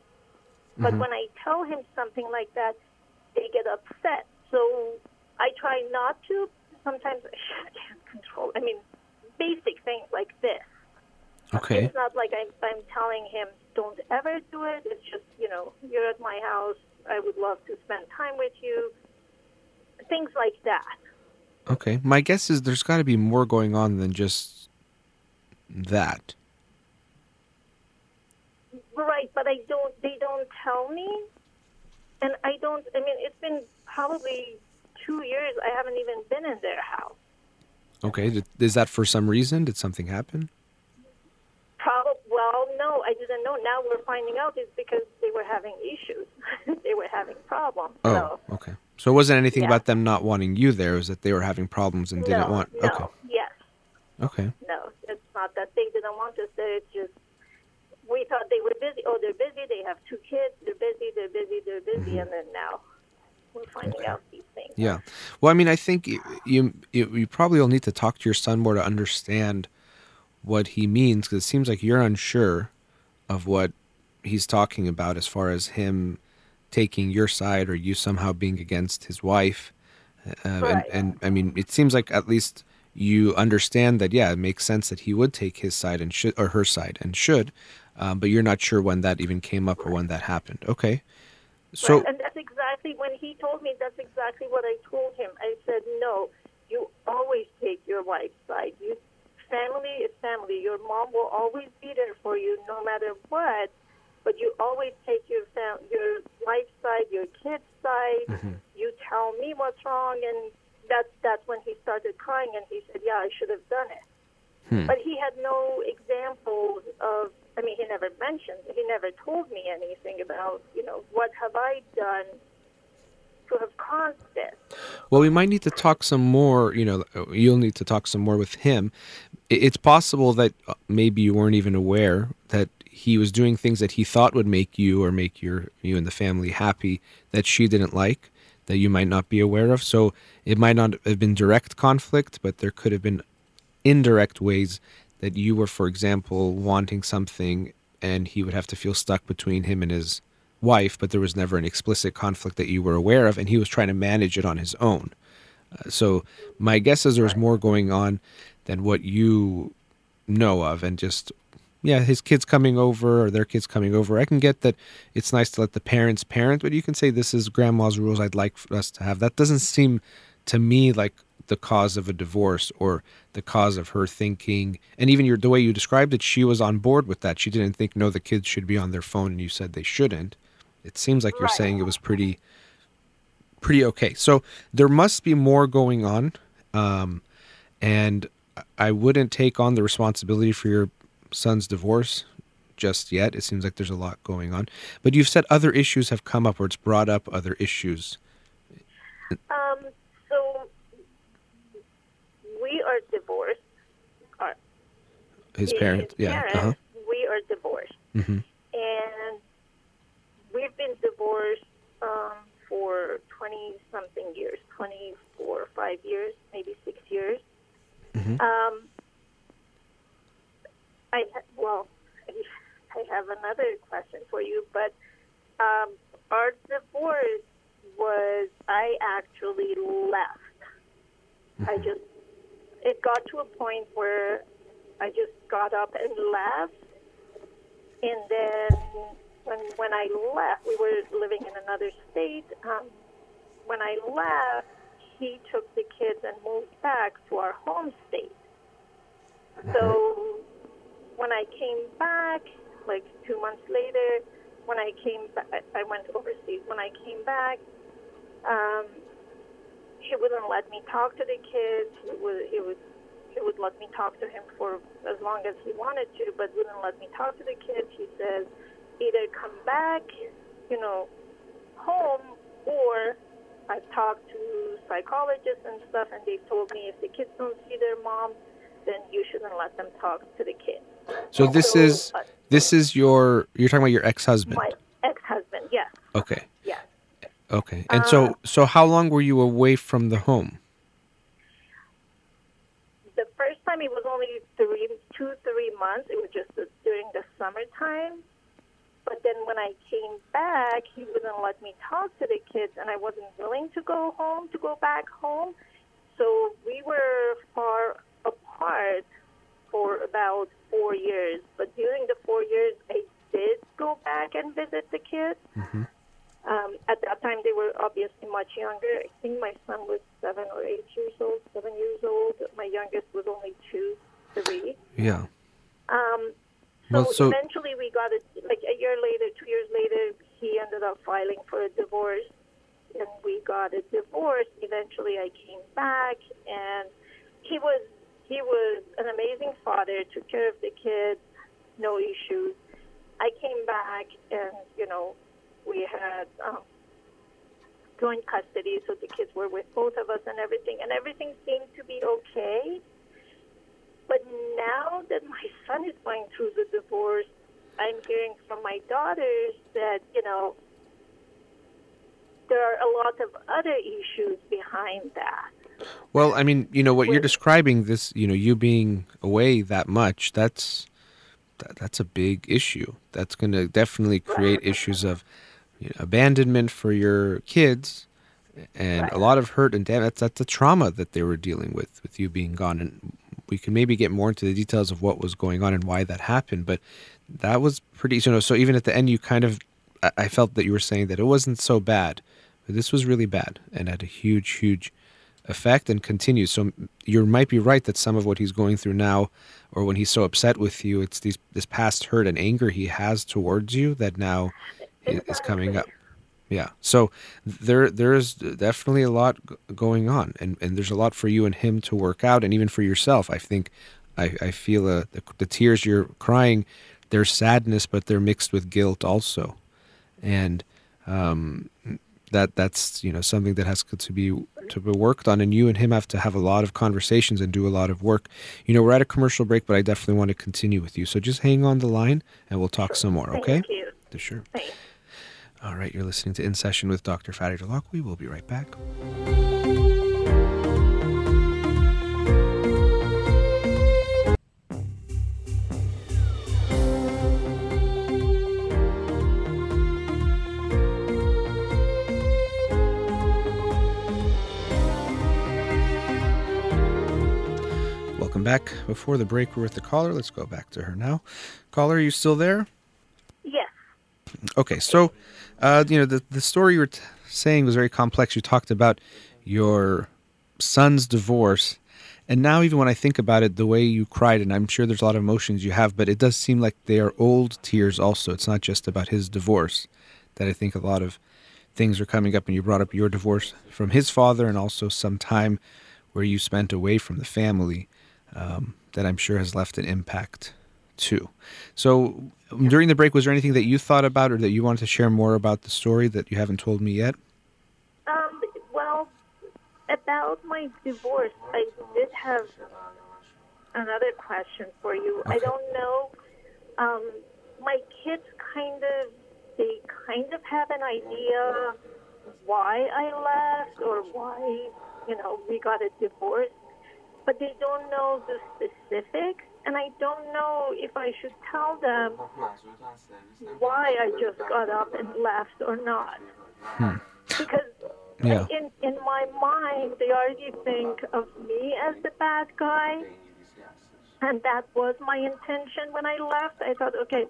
but mm-hmm. when I tell him something like that, they get upset. So I try not to. Sometimes I [laughs] can't control. I mean, basic things like this. Okay. It's not like I'm, I'm telling him, don't ever do it. It's just, you know, you're at my house. I would love to spend time with you. Things like that. Okay. My guess is there's got to be more going on than just that. Right, but I don't, they don't tell me. And I don't, I mean, it's been probably two years. I haven't even been in their house. Okay. Is that for some reason? Did something happen? Well, no, I didn't know. Now we're finding out it's because they were having issues. [laughs] they were having problems. Oh, So, okay. So it wasn't anything Yeah. about them not wanting you there. It was that they were having problems and didn't no, want. no, Okay. yes. Okay. No, it's not that they didn't want us there. It's just we thought they were busy. Oh, they're busy. They have two kids. They're busy. They're busy. They're busy. And then now we're finding Mm-hmm. Okay. out these things. Yeah. Well, I mean, I think you you, you you probably will need to talk to your son more to understand what he means because it seems like you're unsure of what he's talking about as far as him taking your side or you somehow being against his wife. Uh, and, Right. and I mean, it seems like at least you understand that, yeah, it makes sense that he would take his side and should, or her side and should, um, but you're not sure when that even came up or when that happened. Okay. So, right? And that's exactly when he told me. That's exactly what I told him. I said, no, you always take your wife's side. You family is family. Your mom will always be there for you, no matter what. But you always take your fam- your wife's side, your kid's side. Mm-hmm. You tell me what's wrong, and that's that's when he started crying, and he said, "Yeah, I should have done it." Hmm. But he had no examples of. I mean, he never mentioned. He never told me anything about, you know, what have I done to have caused this. Well, we might need to talk some more. You know, you'll need to talk some more with him. It's possible that uh, maybe you weren't even aware that he was doing things that he thought would make you or make your you and the family happy that she didn't like that you might not be aware of. So it might not have been direct conflict, but there could have been indirect ways that you were, for example, wanting something and he would have to feel stuck between him and his wife, but there was never an explicit conflict that you were aware of, and he was trying to manage it on his own. Uh, so my guess is there's more going on than what you know of, and just yeah, his kids coming over or their kids coming over. I can get that it's nice to let the parents parent, but you can say this is grandma's rules. I'd like for us to have. That doesn't seem to me like the cause of a divorce or the cause of her thinking and even your the way you described it she was on board with that she didn't think no the kids should be on their phone and you said they shouldn't it seems like you're Right. saying it was pretty pretty okay. So there must be more going on um, and i wouldn't take on the responsibility for your son's divorce just yet. It seems like there's a lot going on. But you've said other issues have come up or it's brought up other issues. Um, so we are divorced. Our, his me and parent his yeah parents, uh-huh. We are divorced, hmm we've been divorced um, for 20 something years, 24 or 5 years, maybe 6 years. Mhm. Um, I well, I have another question for you, but um, our divorce was I actually left. I just it got to a point where I just got up and left, and then when when I left, we were living in another state. Um, when I left, he took the kids and moved back to our home state. So when I came back, like two months later, when I came back, I went overseas. When I came back, um, he wouldn't let me talk to the kids. He would, he would, he would let me talk to him for as long as he wanted to, but wouldn't let me talk to the kids. He says, either come back, you know, home, or I've talked to psychologists and stuff, and they've told me if the kids don't see their mom, then you shouldn't let them talk to the kids. So this So, is uh, this is your you're talking about your ex-husband. my ex-husband. Yes, Okay. yes. Okay. And so Uh, so how long were you away from the home? the first time it was only three, two, three months. It was just during the summertime. But then when I came back, he wouldn't let me talk to the kids, and I wasn't willing to go home, to go back home. So we were far apart for about four years. But during the four years, I did go back and visit the kids. Mhm. Um, at that time, they were obviously much younger. I think my son was seven or eight years old, seven years old. My youngest was only two, three. Yeah. Um, so, Well, so- eventually, we got it. Like a year later, two years later, he ended up filing for a divorce, and we got a divorce. Eventually, I came back, and he was he was an amazing father. Took care of the kids, no issues. I came back, and you know, we had um, joint custody, so the kids were with both of us and everything, and everything seemed to be okay. But now that my son is going through the divorce, I'm hearing from my daughters that, you know, there are a lot of other issues behind that. Well, I mean, you know what you're describing this, you know, you being away that much, that's that, that's a big issue. That's going to definitely create issues of you know, abandonment for your kids and a lot of hurt and damage. That's that's a trauma that they were dealing with with you being gone and we can maybe get more into the details of what was going on and why that happened, but that was pretty you know, so even at the end you kind of I, felt that you were saying that it wasn't so bad. But this was really bad and had a huge huge effect and continues. So you might be right that some of what he's going through now, or when he's so upset with you, it's these this past hurt and anger he has towards you that now is coming up. Yeah. So there there is definitely a lot going on, and and there's a lot for you and him to work out, and even for yourself. I think I I feel uh, the the tears you're crying, there's sadness, but they're mixed with guilt also, and um that that's you know something that has to be to be worked on and you and him have to have a lot of conversations and do a lot of work you know we're at a commercial break but i definitely want to continue with you so just hang on the line and we'll talk some more okay Thank you. sure Thanks. All right you're listening to in session with dr Fadi Delacqui. we'll be right back welcome back before the break we're with the caller let's go back to her now caller are you still there. Okay, so uh, you know the the story you were t- saying was very complex. You talked about your son's divorce, and now even when I think about it, the way you cried, and I'm sure there's a lot of emotions you have, but it does seem like they are old tears. Also, it's not just about his divorce. That I think a lot of things are coming up, and you brought up your divorce from his father, and also some time where you spent away from the family um, that I'm sure has left an impact too. So um, during the break, was there anything that you thought about or that you wanted to share more about the story that you haven't told me yet? Um, well, about my divorce, I did have another question for you. I don't know. Um, my kids kind of, they kind of have an idea why I left or why, you know, we got a divorce, but they don't know the specifics, and I don't know if I should tell them hmm. why I just got up and left or not. Because Yeah. in in my mind, they already think of me as the bad guy, and that was my intention when I left. I thought, okay,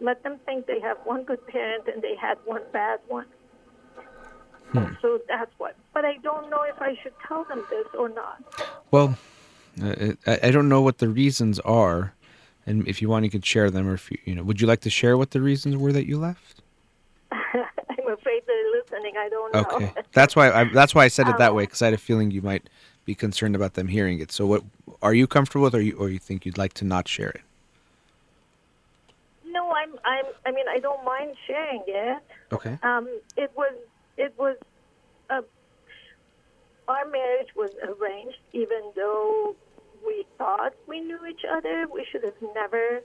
let them think they have one good parent and they had one bad one. Hmm. So that's what. But I don't know if I should tell them this or not. Well, I, I don't know what the reasons are, and if you want, you could share them. Or if you, you know, would you like to share what the reasons were that you left? [laughs] I'm afraid they're listening. I don't know. Okay, that's why I, that's why I said it that Um, way because I had a feeling you might be concerned about them hearing it. So, what are you comfortable with, or you or you think you'd like to not share it? No, I'm. I'm. I mean, I don't mind sharing it. Okay. Um, it was. It was. A, our marriage was arranged, even though we thought we knew each other. We should have never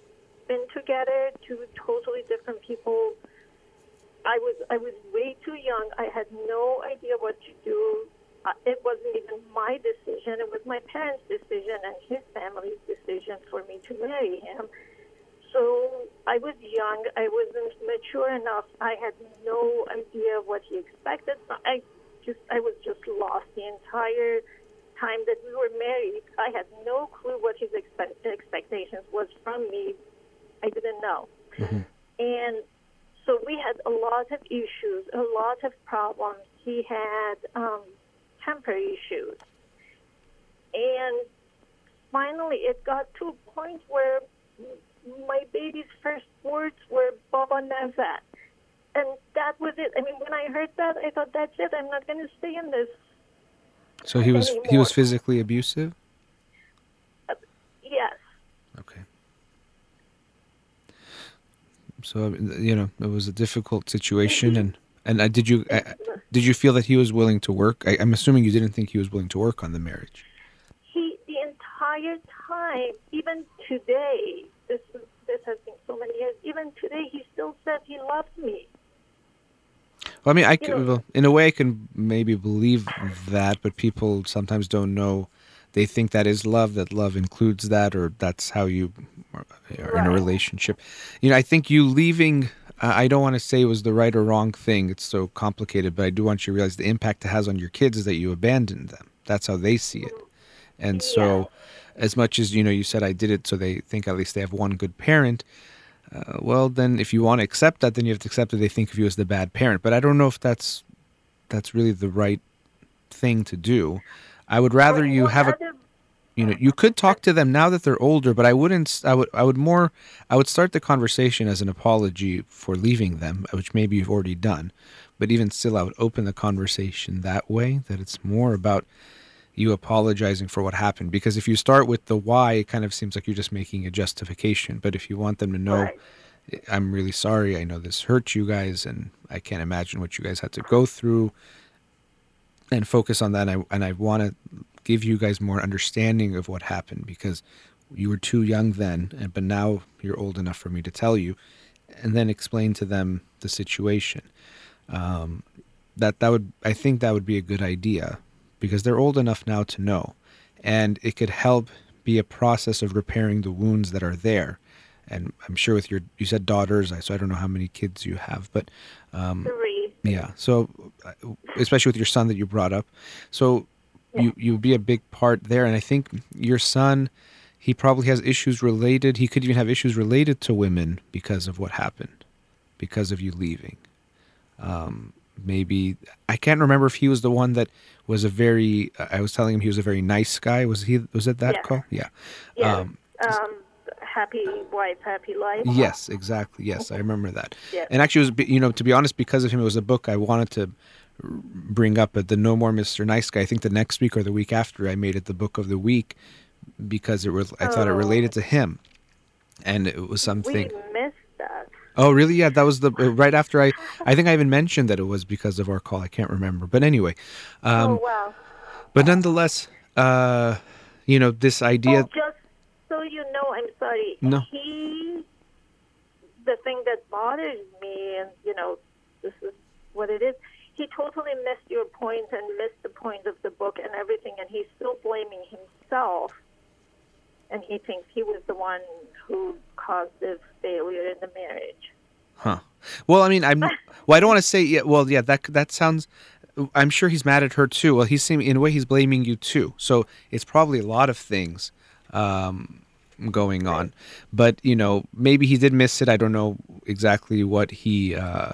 been together. Two totally different people. I was. I was way too young. I had no idea what to do. Uh, it wasn't even my decision. It was my parents' decision and his family's decision for me to marry him. So I was young. I wasn't mature enough. I had no idea what he expected. I just I was just lost the entire time that we were married. I had no clue what his expect- expectations was from me. I didn't know. And so we had a lot of issues, a lot of problems. He had um, temper issues. And finally, it got to a point where my baby's first words were Baba Nazat. And that was it. I mean, when I heard that, I thought, that's it. I'm not going to stay in this. So he was he was physically abusive. Yes. Okay. So you know it was a difficult situation, and and uh, did you uh, did you feel that he was willing to work? I, I'm assuming you didn't think he was willing to work on the marriage. He, the entire time, even today, this, this has been so many years, even today, he still said he loves me. Well, I mean, I You well, in a way, I can maybe believe that, but people sometimes don't know. They think that is love, that love includes that, or that's how you are in a relationship. You know, I think you leaving. I I don't want to say it was the right or wrong thing. It's so complicated, but I do want you to realize the impact it has on your kids is that you abandoned them. That's how they see it. And so, as much as you know, you said I did it so they think at least they have one good parent. Uh, well, then if you want to accept that, then you have to accept that they think of you as the bad parent. But I don't know if that's that's really the right thing to do. I would rather you have a you know you could talk to them now that they're older but i wouldn't i would i would more i would start the conversation as an apology for leaving them which maybe you've already done but even still i would open the conversation that way that it's more about you apologizing for what happened. Because if you start with the why it kind of seems like you're just making a justification. But if you want them to know Right. i'm really sorry. I know this hurt you guys and i can't imagine what you guys had to go through and focus on that and i, and I want to give you guys more understanding of what happened because you were too young then and but now you're old enough for me to tell you and then explain to them the situation. Um, that that would i think that would be a good idea because they're old enough now to know and it could help be a process of repairing the wounds that are there and i'm sure with your you said daughters I so i don't know how many kids you have but um, Three. yeah. So, uh, especially with your son that you brought up, so you you would be a big part there, and I think your son, he probably has issues related. He could even have issues related to women because of what happened, because of you leaving. Um, maybe I can't remember if he was the one that was a very. I was telling him he was a very nice guy. Was he? Was it that Yeah. call? Yeah. Yes. Um, Um, happy wife, happy life. Yes, exactly. Yes, I remember that. Yes. And actually, it was you know to be honest, because of him, it was a book I wanted to bring up at the No More Mr. Nice Guy. I think the next week or the week after, I made it the book of the week because it was I thought it Oh. related to him, and it was We something. that. Oh, really? Yeah, that was the uh, right after I. I think I even mentioned that it was because of our call. I can't remember, but anyway. Um, oh, wow. But nonetheless, uh, you know, this idea. Oh, just so you know, I'm sorry. No. He, the thing that bothers me, and you know, this is what it is. He he totally missed your point and missed the point of the book and everything, and he's still blaming himself. And he thinks he was the one who caused the failure in the marriage. Huh. Well, I mean, I'm. [laughs] Well, I don't want to say. Yeah. Well, yeah. That that sounds. I'm sure he's mad at her too. Well, he's seeming in a way he's blaming you too. So it's probably a lot of things um, going on. But you know, maybe he did miss it. I don't know exactly what he. Uh,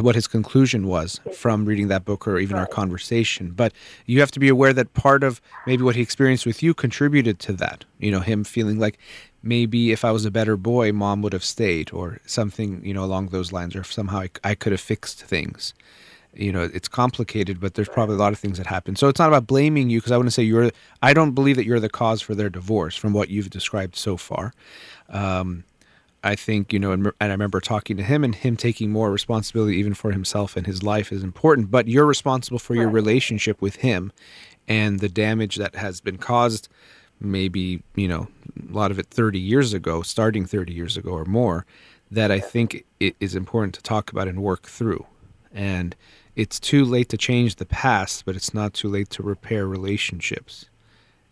what his conclusion was from reading that book or even our conversation. But you have to be aware that part of maybe what he experienced with you contributed to that. You know him feeling like maybe if i was a better boy mom would have stayed or something you know along those lines or somehow i, I could have fixed things. You know it's complicated but there's probably a lot of things that happen. So it's not about blaming you because i wouldn't say you're i don't believe that you're the cause for their divorce from what you've described so far. Um, I think you know, and, and I remember talking to him, and him taking more responsibility even for himself and his life is important. But you're responsible for your relationship with him, and the damage that has been caused. Maybe you know a lot of it 30 years ago, starting 30 years ago or more. That I think it is important to talk about and work through. And it's too late to change the past, but it's not too late to repair relationships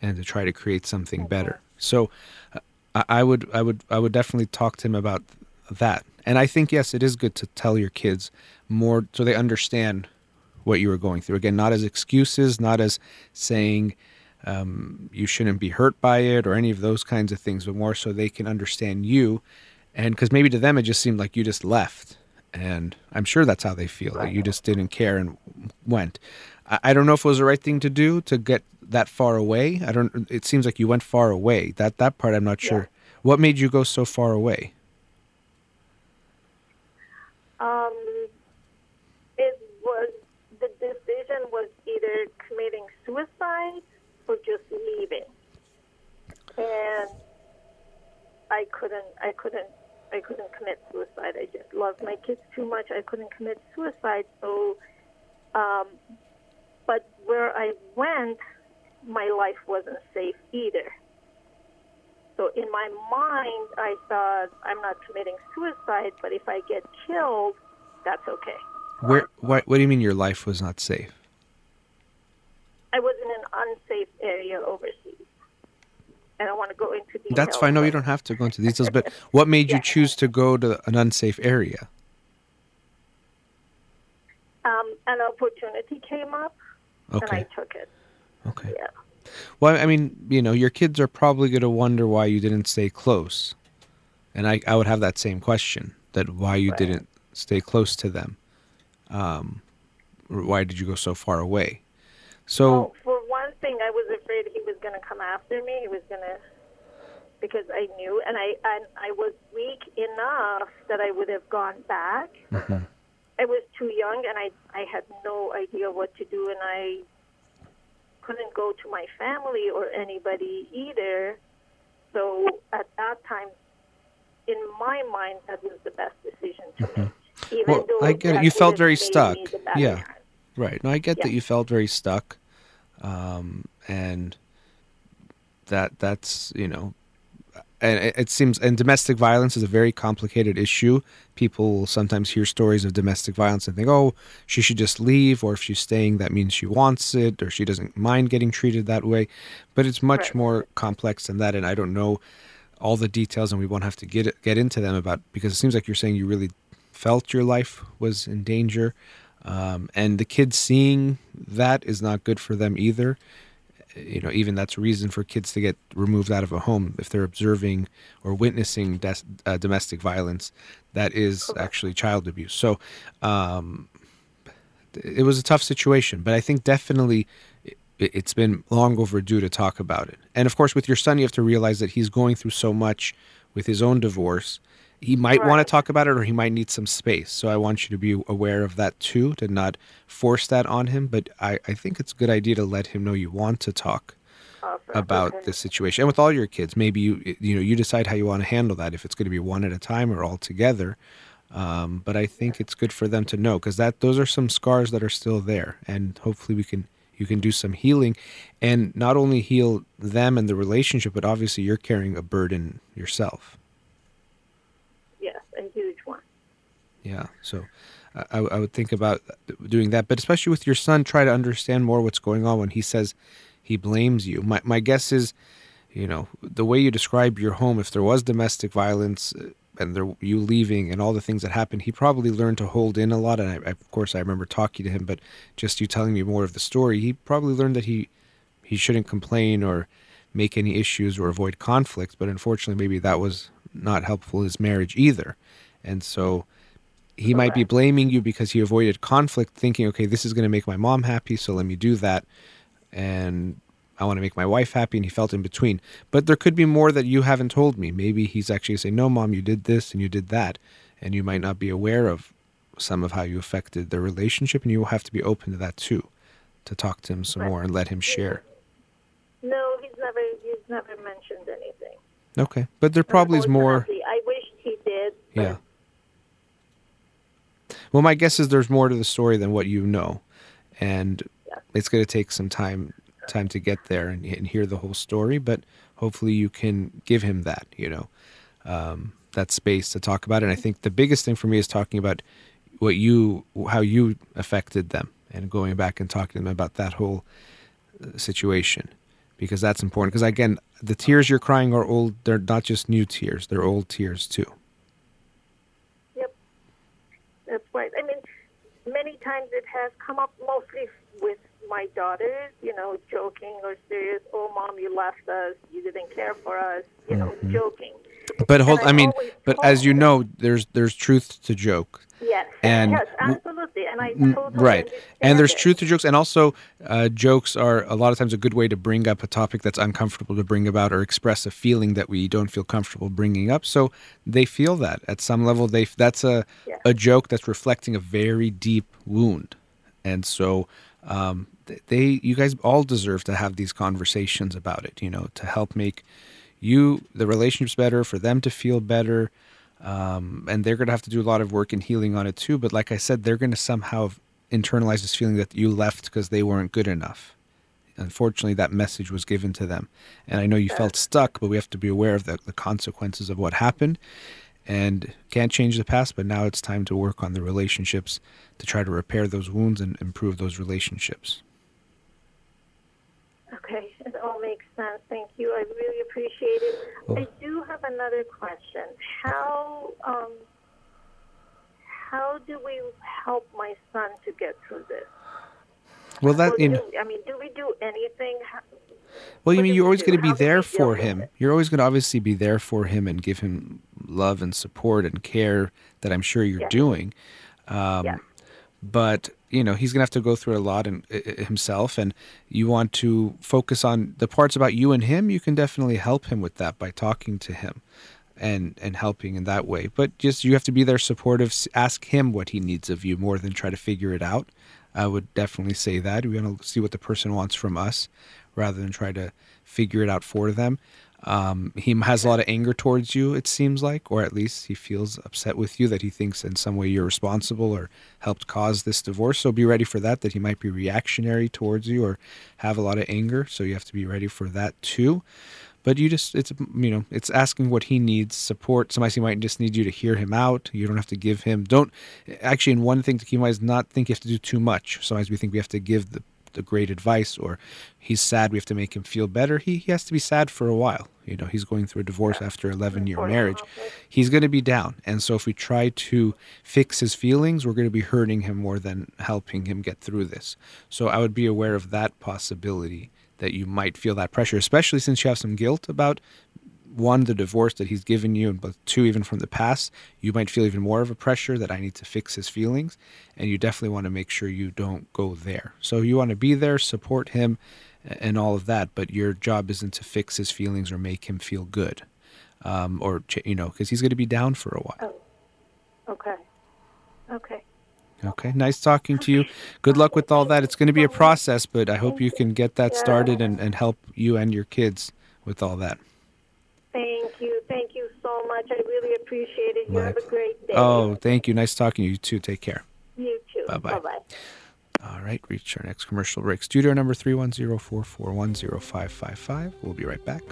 and to try to create something better. So uh, I would I would I would definitely talk to him about that. And I think yes, it is good to tell your kids more so they understand what you were going through. Again, not as excuses, not as saying um, you shouldn't be hurt by it or any of those kinds of things, but more so they can understand you. And because maybe to them it just seemed like you just left, and I'm sure that's how they feel. Like you just didn't care and went. I, I don't know if it was the right thing to do to get that far away? I don't. It seems like you went far away. That that part I'm not sure. What made you go so far away? Um, it was the decision was either committing suicide or just leaving, and I couldn't. I couldn't. I couldn't commit suicide. I just loved my kids too much. I couldn't commit suicide. So, um, but where I went, my life wasn't safe either. So in my mind, I thought I'm not committing suicide, but if I get killed, that's okay. Where? What? What do you mean your life was not safe? I was in an unsafe area overseas. And I don't want to go into details. That's fine. No, you don't have to go into details. But what made [laughs] yeah. you choose to go to an unsafe area? Um, an opportunity came up, okay. and I took it. Okay. Yeah. Well, I mean, you know, your kids are probably going to wonder why you didn't stay close. And I, I would have that same question that why you right. didn't stay close to them. Um, why did you go so far away? So, well, for one thing, I was afraid he was going to come after me. He was going to, because I knew, and I and I was weak enough that I would have gone back. Mm-hmm. I was too young, and I I had no idea what to do, and I couldn't go to my family or anybody either. So at that time, in my mind, that was the best decision to mm-hmm. make. Even well, I get it. You felt very stuck. Yeah. Time. Right. No, I get yeah. that you felt very stuck. Um, and that that's, you know, and it seems and domestic violence is a very complicated issue. People will sometimes hear stories of domestic violence and think, "Oh, she should just leave," or if she's staying, that means she wants it, or she doesn't mind getting treated that way. But it's much right. more complex than that, and I don't know all the details, and we won't have to get get into them about because it seems like you're saying you really felt your life was in danger, um, and the kids seeing that is not good for them either you know, even that's a reason for kids to get removed out of a home if they're observing or witnessing des- uh, domestic violence. That is actually child abuse. So, um, it was a tough situation, but I think definitely it's been long overdue to talk about it. And of course, with your son, you have to realize that he's going through so much with his own divorce he might right. want to talk about it or he might need some space. So I want you to be aware of that too, to not force that on him. But I, I think it's a good idea to let him know you want to talk about okay. the situation. And with all your kids, maybe you you know you decide how you want to handle that. If it's going to be one at a time or all together. Um, but I think it's good for them to know because that those are some scars that are still there, and hopefully we can you can do some healing, and not only heal them and the relationship, but obviously you're carrying a burden yourself. a huge one. Yeah. So I, I would think about doing that. But especially with your son, try to understand more what's going on when he says he blames you. My my guess is, you know, the way you describe your home. If there was domestic violence uh, and there, you leaving and all the things that happened, he probably learned to hold in a lot. And I, of course, I remember talking to him, but just you telling me more of the story, he probably learned that he he shouldn't complain or make any issues or avoid conflict. But unfortunately, maybe that was not helpful in his marriage either. And so he might be blaming you because he avoided conflict, thinking, okay, this is going to make my mom happy, so let me do that. And I want to make my wife happy, and he felt in between. But there could be more that you haven't told me. Maybe he's actually saying, no, mom, you did this and you did that. And you might not be aware of some of how you affected their relationship, and you will have to be open to that too, to talk to him some more and let him share. No, he's never he's never mentioned anything. Okay, but there probably is more. I wished he did. Yeah. Well, my guess is there's more to the story than what you know, and yeah. it's going to take some time time to get there and, and, hear the whole story. But hopefully, you can give him that, you know, um, that space to talk about it. And I think the biggest thing for me is talking about what you, how you affected them, and going back and talking to them about that whole uh, situation because that's important. Because again, the tears you're crying are old. They're not just new tears; they're old tears too. That's right. I mean, many times it has come up mostly with my daughters. You know, joking or serious. Oh, mom, you left us. You didn't care for us. You know, mm-hmm. joking. But hold, I mean, but as you know, there's there's truth to joke. Yes. And yes, absolutely. And I totally right. And there's it. truth to jokes, and also uh, jokes are a lot of times a good way to bring up a topic that's uncomfortable to bring about or express a feeling that we don't feel comfortable bringing up. So they feel that at some level. They that's a a joke that's reflecting a very deep wound, and so. Um, they you guys all deserve to have these conversations about it you know to help make you the relationships better for them to feel better um, and they're going to have to do a lot of work in healing on it too. But like I said, they're going to somehow internalize this feeling that you left because they weren't good enough. Unfortunately, that message was given to them. And I know you felt stuck, but we have to be aware of the, the consequences of what happened and can't change the past. But now it's time to work on the relationships to try to repair those wounds and improve those relationships. Okay, it all makes Thank you. I really appreciate it. Well, I do have another question. How um, how do we help my son to get through this? Well, that you know, I mean, do we do anything? Well, you mean you're always going to be there for him. You're always going to obviously be there for him and give him love and support and care that I'm sure you're yes. doing. Um, yes. But you know he's to have to go through a lot in, himself and you want to focus on the parts about you and him you can definitely help him with that by talking to him and and helping in that way. But just you have to be there supportive ask him what he needs of you more than try to figure it out. I would definitely say that. We want to see what the person wants from us rather than try to figure it out for them um, he has a lot of anger towards you, it seems like, or at least he feels upset with you that he thinks in some way you're responsible or helped cause this divorce. So be ready for that, that he might be reactionary towards you or have a lot of anger. So you have to be ready for that too. But you just, it's, you know, it's asking what he needs support. Sometimes he might just need you to hear him out. You don't have to give him, don't, actually, in one thing to keep in mind is not think you have to do too much. Sometimes we think we have to give the the great advice or he's sad we have to make him feel better he, he has to be sad for a while. You know he's going through a divorce after 11 year marriage. he's going to be down. And so if we try to fix his feelings we're going to be hurting him more than helping him get through this. So i would be aware of that possibility that you might feel that pressure especially since you have some guilt about one, the divorce that he's given you, and but two, even from the past, you might feel even more of a pressure that I need to fix his feelings. And you definitely want to make sure you don't go there. So you want to be there, support him, and all of that. But your job isn't to fix his feelings or make him feel good. Um, or, you know, because he's going to be down for a while. Oh, okay. Okay. Okay, nice talking to you. [laughs] Good luck with all that. It's going to be a process, but I hope you can get that started and, and help you and your kids with all that. Thank you. Thank you so much. I really appreciate it. You My, have a great day. Oh, thank you. Nice talking to you too. Take care. You too. Bye bye. Bye All right, reach our next commercial break. Studio number 310 441 0555. We'll be right back.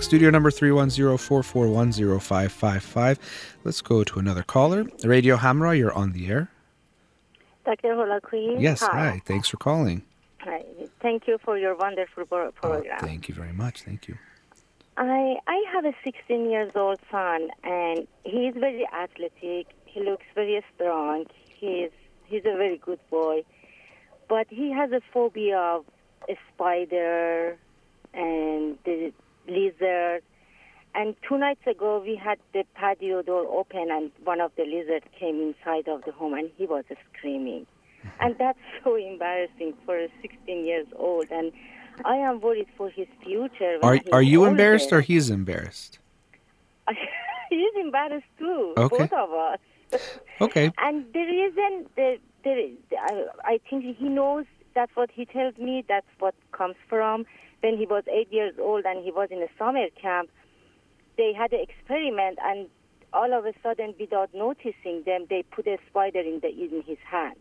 Back. Studio number 310-441-0555. Let's go to another caller. Radio Hamrah, you're on the air. Dr. Holakui. Yes, hi. Thanks for calling. Hi. Thank you for your wonderful Oh, program. thank you very much. Thank you. I I have a 16 years old son, and he's very athletic. He looks very strong. He's he's a very good boy, but he has a phobia of a spider and the lizard. And two nights ago, we had the patio door open, and one of the lizards came inside of the home, and he was screaming. [laughs] And that's so embarrassing for a 16 years old. And I am worried for his future. Are are you embarrassed or he's embarrassed? [laughs] he's embarrassed too. Okay. Both of us. [laughs] Okay. And the reason the, the I, I think he knows that's what he tells me. That's what comes from. When he was eight years old and he was in a summer camp, they had an experiment, and all of a sudden, without noticing them, they put a spider in the in his hand.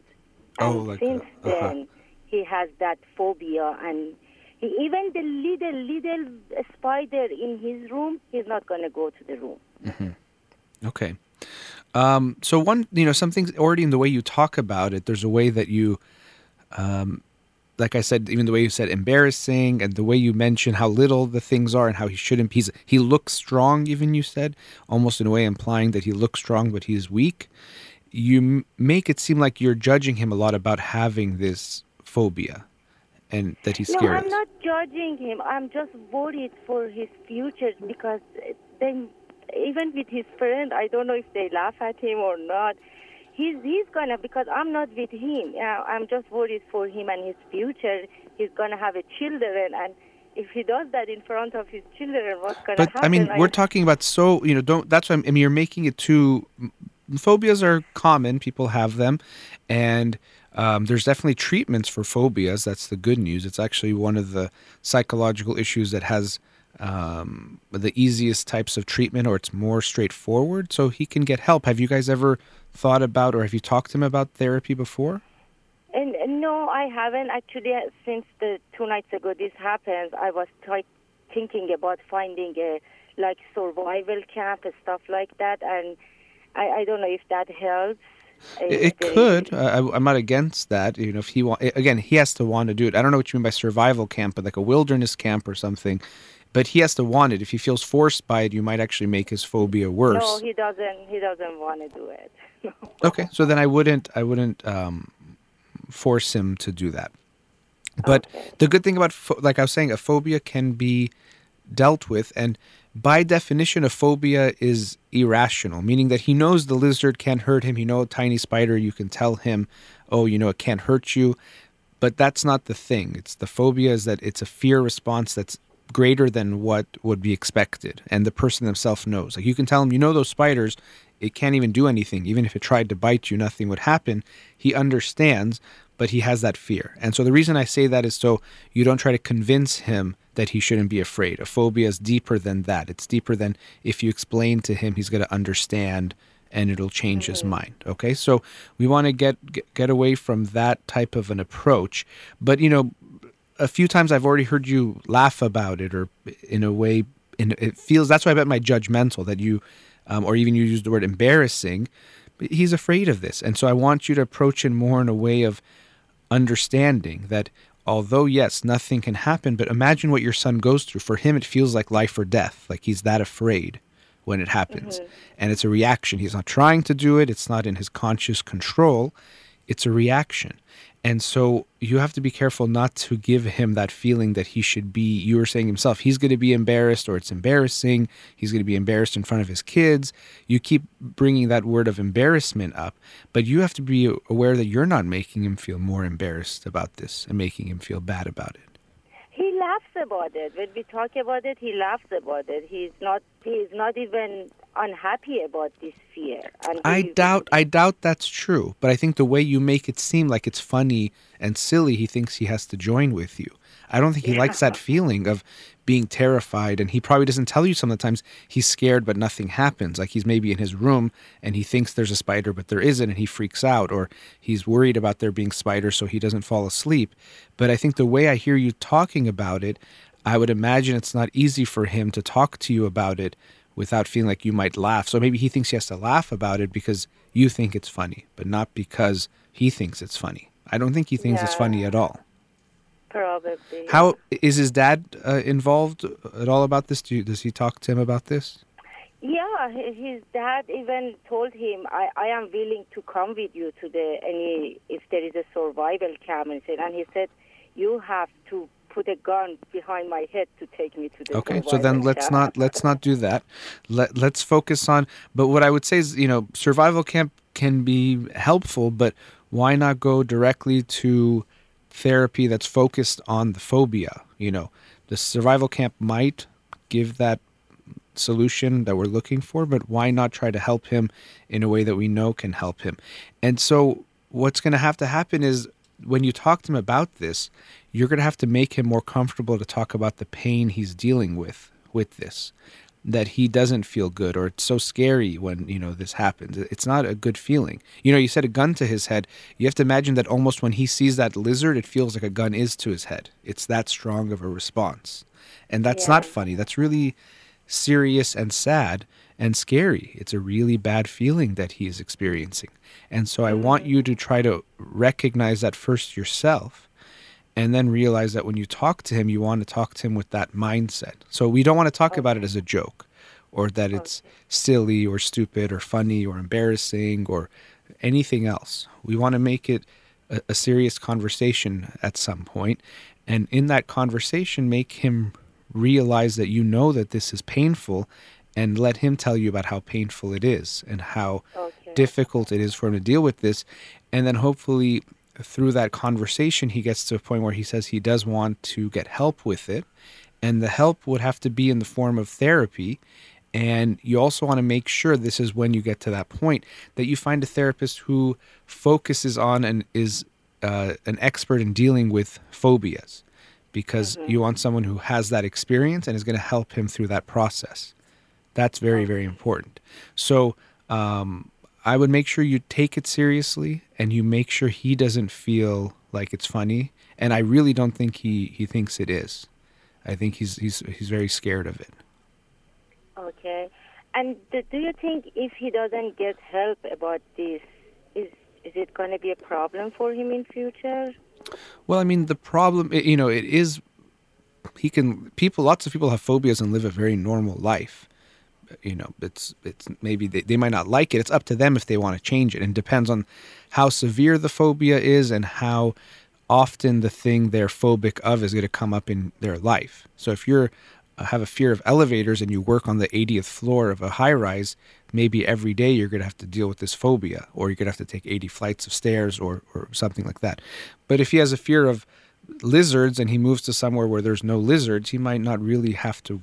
Oh, And like since a- uh-huh. then, he has that phobia, and he, even the little little spider in his room, he's not going to go to the room. Okay. Um, so one, you know, something already in the way you talk about it, there's a way that you, um, like I said, even the way you said embarrassing and the way you mention how little the things are and how he shouldn't. He's, he looks strong, even you said, almost in a way implying that he looks strong, but he's weak. You m- make it seem like you're judging him a lot about having this phobia and that he's scared. No. I'm not judging him. I'm just worried for his future because then, even with his friend, I don't know if they laugh at him or not. He's he's gonna because I'm not with him. Uh, I'm just worried for him and his future. He's gonna have a children, and if he does that in front of his children, what's gonna but happen? I mean, we're I- talking about so you know don't. That's why I'm, I mean you're making it too. m- Phobias are common; people have them, and um, there's definitely treatments for phobias. That's the good news. It's actually one of the psychological issues that has um, the easiest types of treatment, or it's more straightforward. So he can get help. Have you guys ever thought about, or have you talked to him about therapy before? And and no, I haven't actually. uh, Since the two nights ago this happened, I was try- thinking about finding a like survival camp and stuff like that, and I, I don't know if that helps. It, it could. I, I- I'm not against that. You know, if he want again, he has to want to do it. I don't know what you mean by survival camp, but like a wilderness camp or something. But he has to want it. If he feels forced by it, you might actually make his phobia worse. No, he doesn't. He doesn't want to do it. [laughs] No. Okay, so then I wouldn't. I wouldn't um, force him to do that. But Okay. the good thing about, pho- like I was saying, a phobia can be dealt with, and by definition, a phobia is irrational, meaning that he knows the lizard can't hurt him. He knows a tiny spider. You can tell him, oh, you know, it can't hurt you, but that's not the thing. It's the phobia is that it's a fear response that's greater than what would be expected, and the person themselves knows. Like you can tell him, you know, those spiders, it can't even do anything. Even if it tried to bite you, nothing would happen. He understands, but he has that fear. And so the reason I say that is so you don't try to convince him that he shouldn't be afraid. A phobia is deeper than that. It's deeper than if you explain to him, he's going to understand and it'll change his mm-hmm. mind. Okay? So we want to get, get get away from that type of an approach. But you know, a few times I've already heard you laugh about it or in a way in it feels that's why I bet my judgmental that you um, or even you use the word embarrassing but he's afraid of this. And so I want you to approach it more in a way of understanding that although yes nothing can happen but imagine what your son goes through. For him it feels like life or death like he's that afraid when it happens. And it's a reaction. He's not trying to do it. It's not in his conscious control. It's a reaction and so you have to be careful not to give him that feeling that he should be, you were saying himself, he's going to be embarrassed or it's embarrassing. He's going to be embarrassed in front of his kids. You keep bringing that word of embarrassment up, but you have to be aware that you're not making him feel more embarrassed about this and making him feel bad about it. Laughs about it. When we talk about it, he laughs about it. He's not. He's not even unhappy about this fear. I doubt I doubt that's true, but I think the way you make it seem like it's funny and silly, he thinks he has to join with you. I don't think he likes that feeling of being terrified and he probably doesn't tell you some of the times he's scared but nothing happens. Like he's maybe in his room and he thinks there's a spider but there isn't and he freaks out or he's worried about there being spiders so he doesn't fall asleep. But I think the way I hear you talking about it, I would imagine it's not easy for him to talk to you about it without feeling like you might laugh. So maybe he thinks he has to laugh about it because you think it's funny, but not because he thinks it's funny. I don't think he thinks it's funny at all. Probably. How is his dad uh, involved at all about this? Do you, does he talk to him about this? Yeah, his dad even told him, "I, I am willing to come with you to the any if there is a survival camp." And said, and he said, "You have to put a gun behind my head to take me to the Okay, so then let's camp." not let's not do that. Let let's focus on. But what I would say is, you know, survival camp can be helpful, but why not go directly to therapy that's focused on the phobia? You know, the survival camp might give that solution that we're looking for, but why not try to help him in a way that we know can help him? And so what's going to have to happen is when you talk to him about this, you're going to have to make him more comfortable to talk about the pain he's dealing with with this that he doesn't feel good or it's so scary when you know this happens. It's not a good feeling. You know you said a gun to his head. You have to imagine that almost when he sees that lizard it feels like a gun is to his head. It's that strong of a response. And that's not funny. That's really serious and sad and scary. It's a really bad feeling that he is experiencing. And so I want mm. you to try to recognize that first yourself and then realize that when you talk to him, you want to talk to him with that mindset. So we don't want to talk about it as a joke or that it's silly or stupid or funny or embarrassing or anything else. We want to make it a, a serious conversation at some point, and in that conversation, make him realize that you know that this is painful, and let him tell you about how painful it is and how Okay. difficult it is for him to deal with this, and then hopefully through that conversation he gets to a point where he says he does want to get help with it. And the help would have to be in the form of therapy. And you also want to make sure this is when you get to that point that you find a therapist who focuses on and is uh, an expert in dealing with phobias. Because you want someone who has that experience and is going to help him through that process. That's very very important. So um, i would make sure you take it seriously and you make sure he doesn't feel like it's funny and i really don't think he he thinks it is i think he's he's he's very scared of it Okay. And do, you think if he doesn't get help about this, is is it going to be a problem for him in future? Well, I mean, the problem, you know, it is he can people. Lots of people have phobias and live a very normal life. You know, it's it's maybe they, they might not like it. It's up to them if they want to change it, and depends on how severe the phobia is and how often the thing they're phobic of is going to come up in their life. So if you're uh, have a fear of elevators and you work on the 80th floor of a high rise, maybe every day you're going to have to deal with this phobia, or you're going to have to take 80 flights of stairs or, or something like that. But if he has a fear of lizards and he moves to somewhere where there's no lizards, he might not really have to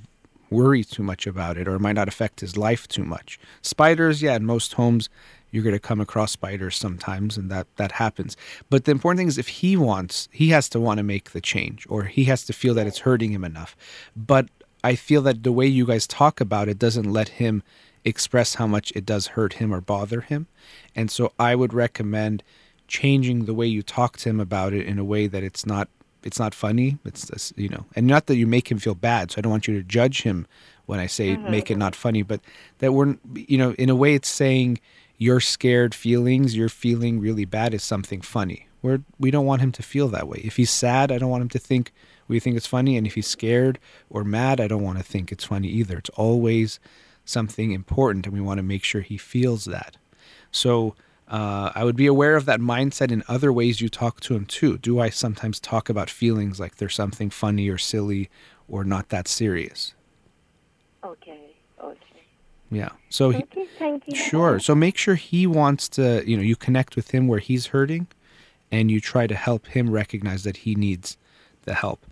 worry too much about it, or it might not affect his life too much. Spiders, yeah, in most homes, you're going to come across spiders sometimes and that that happens. But the important thing is if he wants he has to want to make the change or he has to feel that it's hurting him enough. But i feel that the way you guys talk about it doesn't let him express how much it does hurt him or bother him. And so i would recommend changing the way you talk to him about it in a way that it's not it's not funny. It's you know and not that you make him feel bad so i don't want you to judge him when i say mm-hmm. make it not funny but that we're you know in a way it's saying your scared feelings you're feeling really bad is something funny. We're we don't want him to feel that way. If he's sad i don't want him to think we think it's funny and if he's scared or mad i don't want to think it's funny either. It's always something important and we want to make sure he feels that. So uh, I would be aware of that mindset in other ways you talk to him too. Do I sometimes talk about feelings like there's something funny or silly or not that serious? Okay. Okay. Yeah. So he, Okay. Thank you. sure. So make sure he wants to, you know, you connect with him where he's hurting and you try to help him recognize that he needs the help.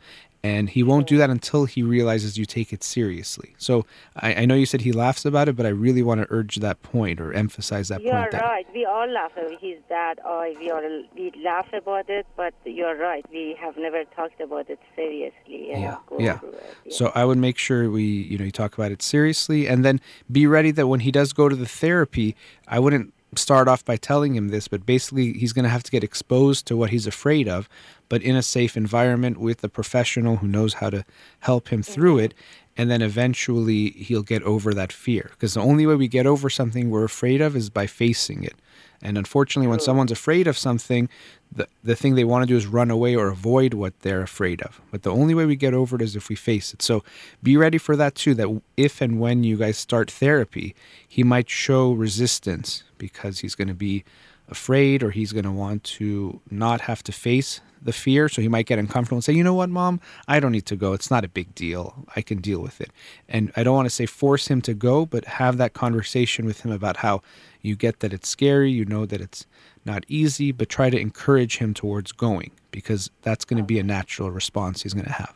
And he won't do that until he realizes you take it seriously. So I, I know you said he laughs about it, but I really want to urge that point or emphasize that You're point. that right. We all laugh his dad. I we all we laugh about it, but you're right. We have never talked about it seriously. Yeah, yeah. Yeah. So I would make sure we, you know, you talk about it seriously, and then be ready that when he does go to the therapy, I wouldn't start off by telling him this, but basically he's going to have to get exposed to what he's afraid of, but in a safe environment with a professional who knows how to help him through mm-hmm. it. And then eventually he'll get over that fear. Because the only way we get over something we're afraid of is by facing it. And unfortunately, when someone's afraid of something, the, the thing they want to do is run away or avoid what they're afraid of. But the only way we get over it is if we face it. So be ready for that too, that if and when you guys start therapy, he might show resistance because he's going to be afraid or he's going to want to not have to face the fear. So he might get uncomfortable and say, you know what, mom, I don't need to go. It's not a big deal. I can deal with it. And I don't want to say force him to go, but have that conversation with him about how you get that it's scary, you know that it's not easy, but try to encourage him towards going because that's going to be a natural response he's going to have.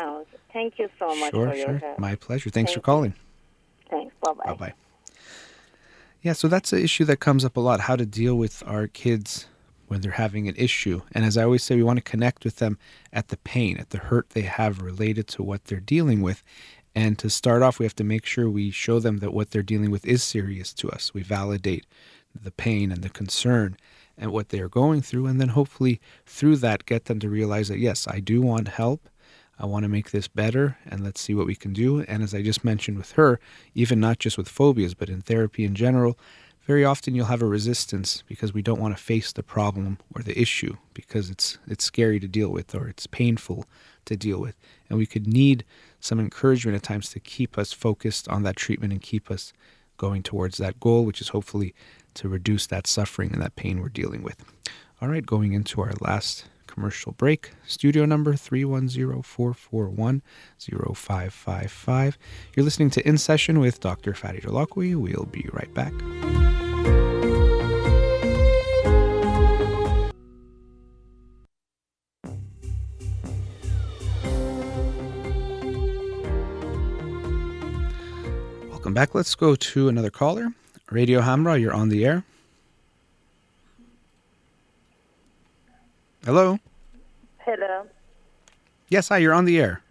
Oh, thank you so much sure, for your sure. help. My pleasure. Thanks Thank for calling. Thanks. Bye bye. Bye bye. Yeah, so that's an issue that comes up a lot how to deal with our kids when they're having an issue. And as I always say, we want to connect with them at the pain, at the hurt they have related to what they're dealing with. And to start off, we have to make sure we show them that what they're dealing with is serious to us. We validate the pain and the concern and what they are going through. And then hopefully, through that, get them to realize that, yes, I do want help. I want to make this better and let's see what we can do. And as I just mentioned with her, even not just with phobias, but in therapy in general, very often you'll have a resistance because we don't want to face the problem or the issue because it's it's scary to deal with or it's painful to deal with. And we could need some encouragement at times to keep us focused on that treatment and keep us going towards that goal, which is hopefully to reduce that suffering and that pain we're dealing with. All right, going into our last commercial break. Studio number 310-441-0555. You're listening to In Session with Dr. Fadi Holakouee. We'll be right back. Welcome back. Let's go to another caller. Radio Hamrah, you're on the air. Hello? Hello. Yes, hi, you're on the air.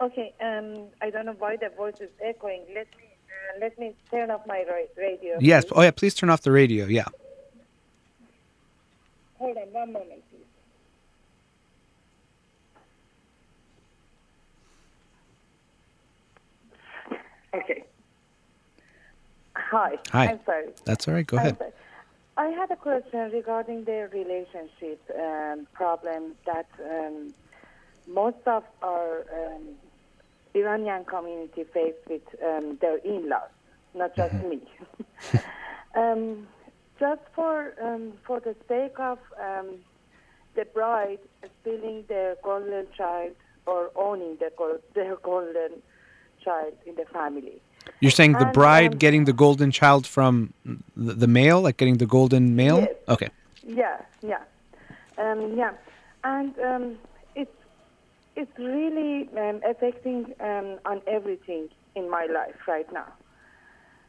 Okay. Um, I don't know why the voice is echoing. Let me uh, let me turn off my radio. Yes. please. Oh, yeah, please turn off the radio. Yeah. Hold on one moment, please. Okay. Hi. Hi. I'm sorry. That's all right. Go I'm ahead. sorry. I had a question regarding the relationship um, problem that um, most of our um, Iranian community face with um, their in-laws, not just me. [laughs] um, just for um, for the sake of um, the bride stealing their golden child or owning the [laughs] their golden child in the family. You're saying the And, bride um, getting the golden child from the, the male, like getting the golden male? Yes. Okay. Yeah, yeah, um, yeah, and um, it's it's really um, affecting um, on everything in my life right now.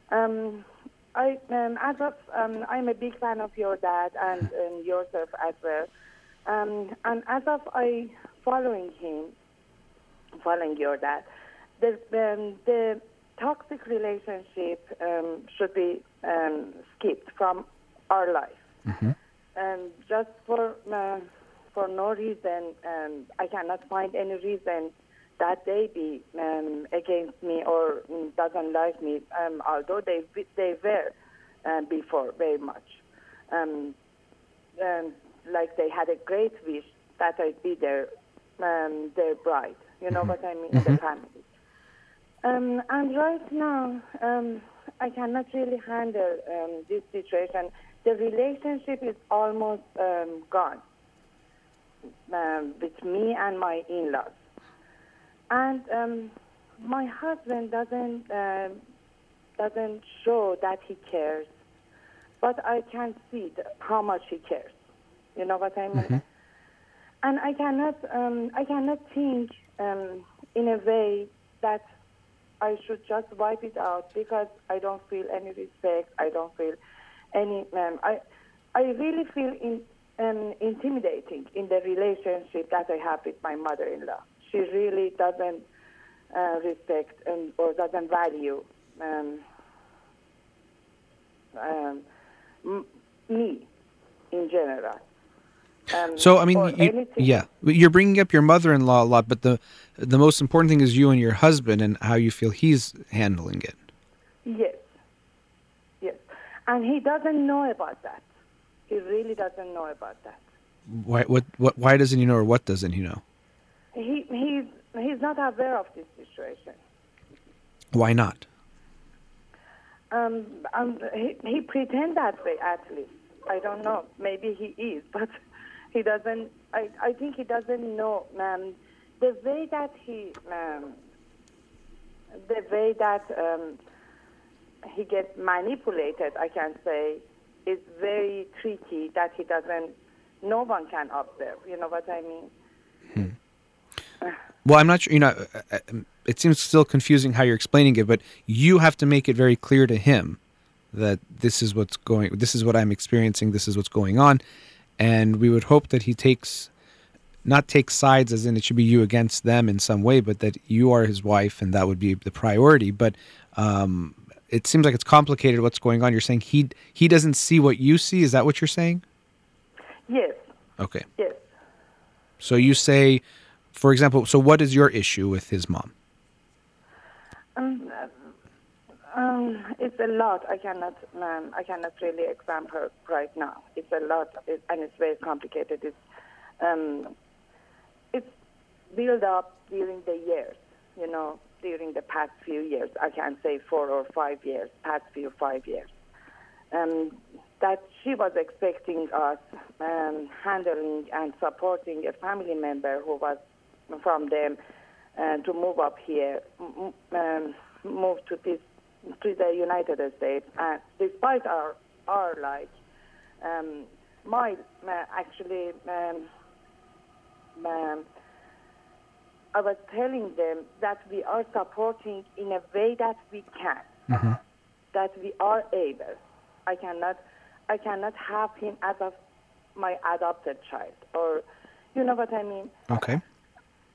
Um, I um, as of um, I'm a big fan of your dad and [laughs] um, yourself as well, um, and as of I following him, following your dad, the um, the toxic relationship um, should be um, skipped from our life and just for uh, for no reason, um, I cannot find any reason that they be um, against me or mm, doesn't like me. Um, although they they were uh, before very much, um, um, like they had a great wish that I'd be their um, their bride. You know what I mean? The family. Um, and right now, um, I cannot really handle um, this situation. The relationship is almost um, gone um, with me and my in-laws, and um, my husband doesn't um doesn't show that he cares, but I can see how much he cares. You know what I mean? And I cannot um, I cannot think um, in a way that I should just wipe it out because I don't feel any respect. I don't feel any. Um, I I really feel in, um, intimidating in the relationship that I have with my mother-in-law. She really doesn't uh, respect and or doesn't value um, um, me in general. Um, So I mean, you, yeah, you're bringing up your mother-in-law a lot, but the the most important thing is you and your husband and how you feel he's handling it. Yes. Yes. And he doesn't know about that. He really doesn't know about that. Why? What? What? Why doesn't he know, or what doesn't he know? He he's he's not aware of this situation. Why not? Um, um he he pretend that way at least. I don't know. Maybe he is, [laughs] but he doesn't. I I think he doesn't know. Um, the way that he um, the way that um, he gets manipulated, I can say, is very tricky. That he doesn't. No one can observe. You know what I mean? [sighs] Well, I'm not sure. You know, uh, uh, it seems still confusing how you're explaining it, but you have to make it very clear to him that this is what's going. This is what I'm experiencing. This is what's going on, and we would hope that he takes, not take sides, as in it should be you against them in some way, but that you are his wife, and that would be the priority. But um, it seems like it's complicated. What's going on? You're saying he he doesn't see what you see. Is that what you're saying? Yes. Okay. Yes. So you say, for example, so what is your issue with his mom? Um, um, it's a lot. I cannot. Um, I cannot really examine her right now. It's a lot, it, and it's very complicated. It's um, it's built up during the years. You know, during the past few years. I can't say four or five years. Past few five years. Um, that she was expecting us um, handling and supporting a family member who was from them uh, to move up here, um, move to this to the United States. And despite our our like, um, my uh, actually, um, um, I was telling them that we are supporting in a way that we can, that we are able. I cannot, I cannot have him as a, my adopted child, or you know what I mean Okay.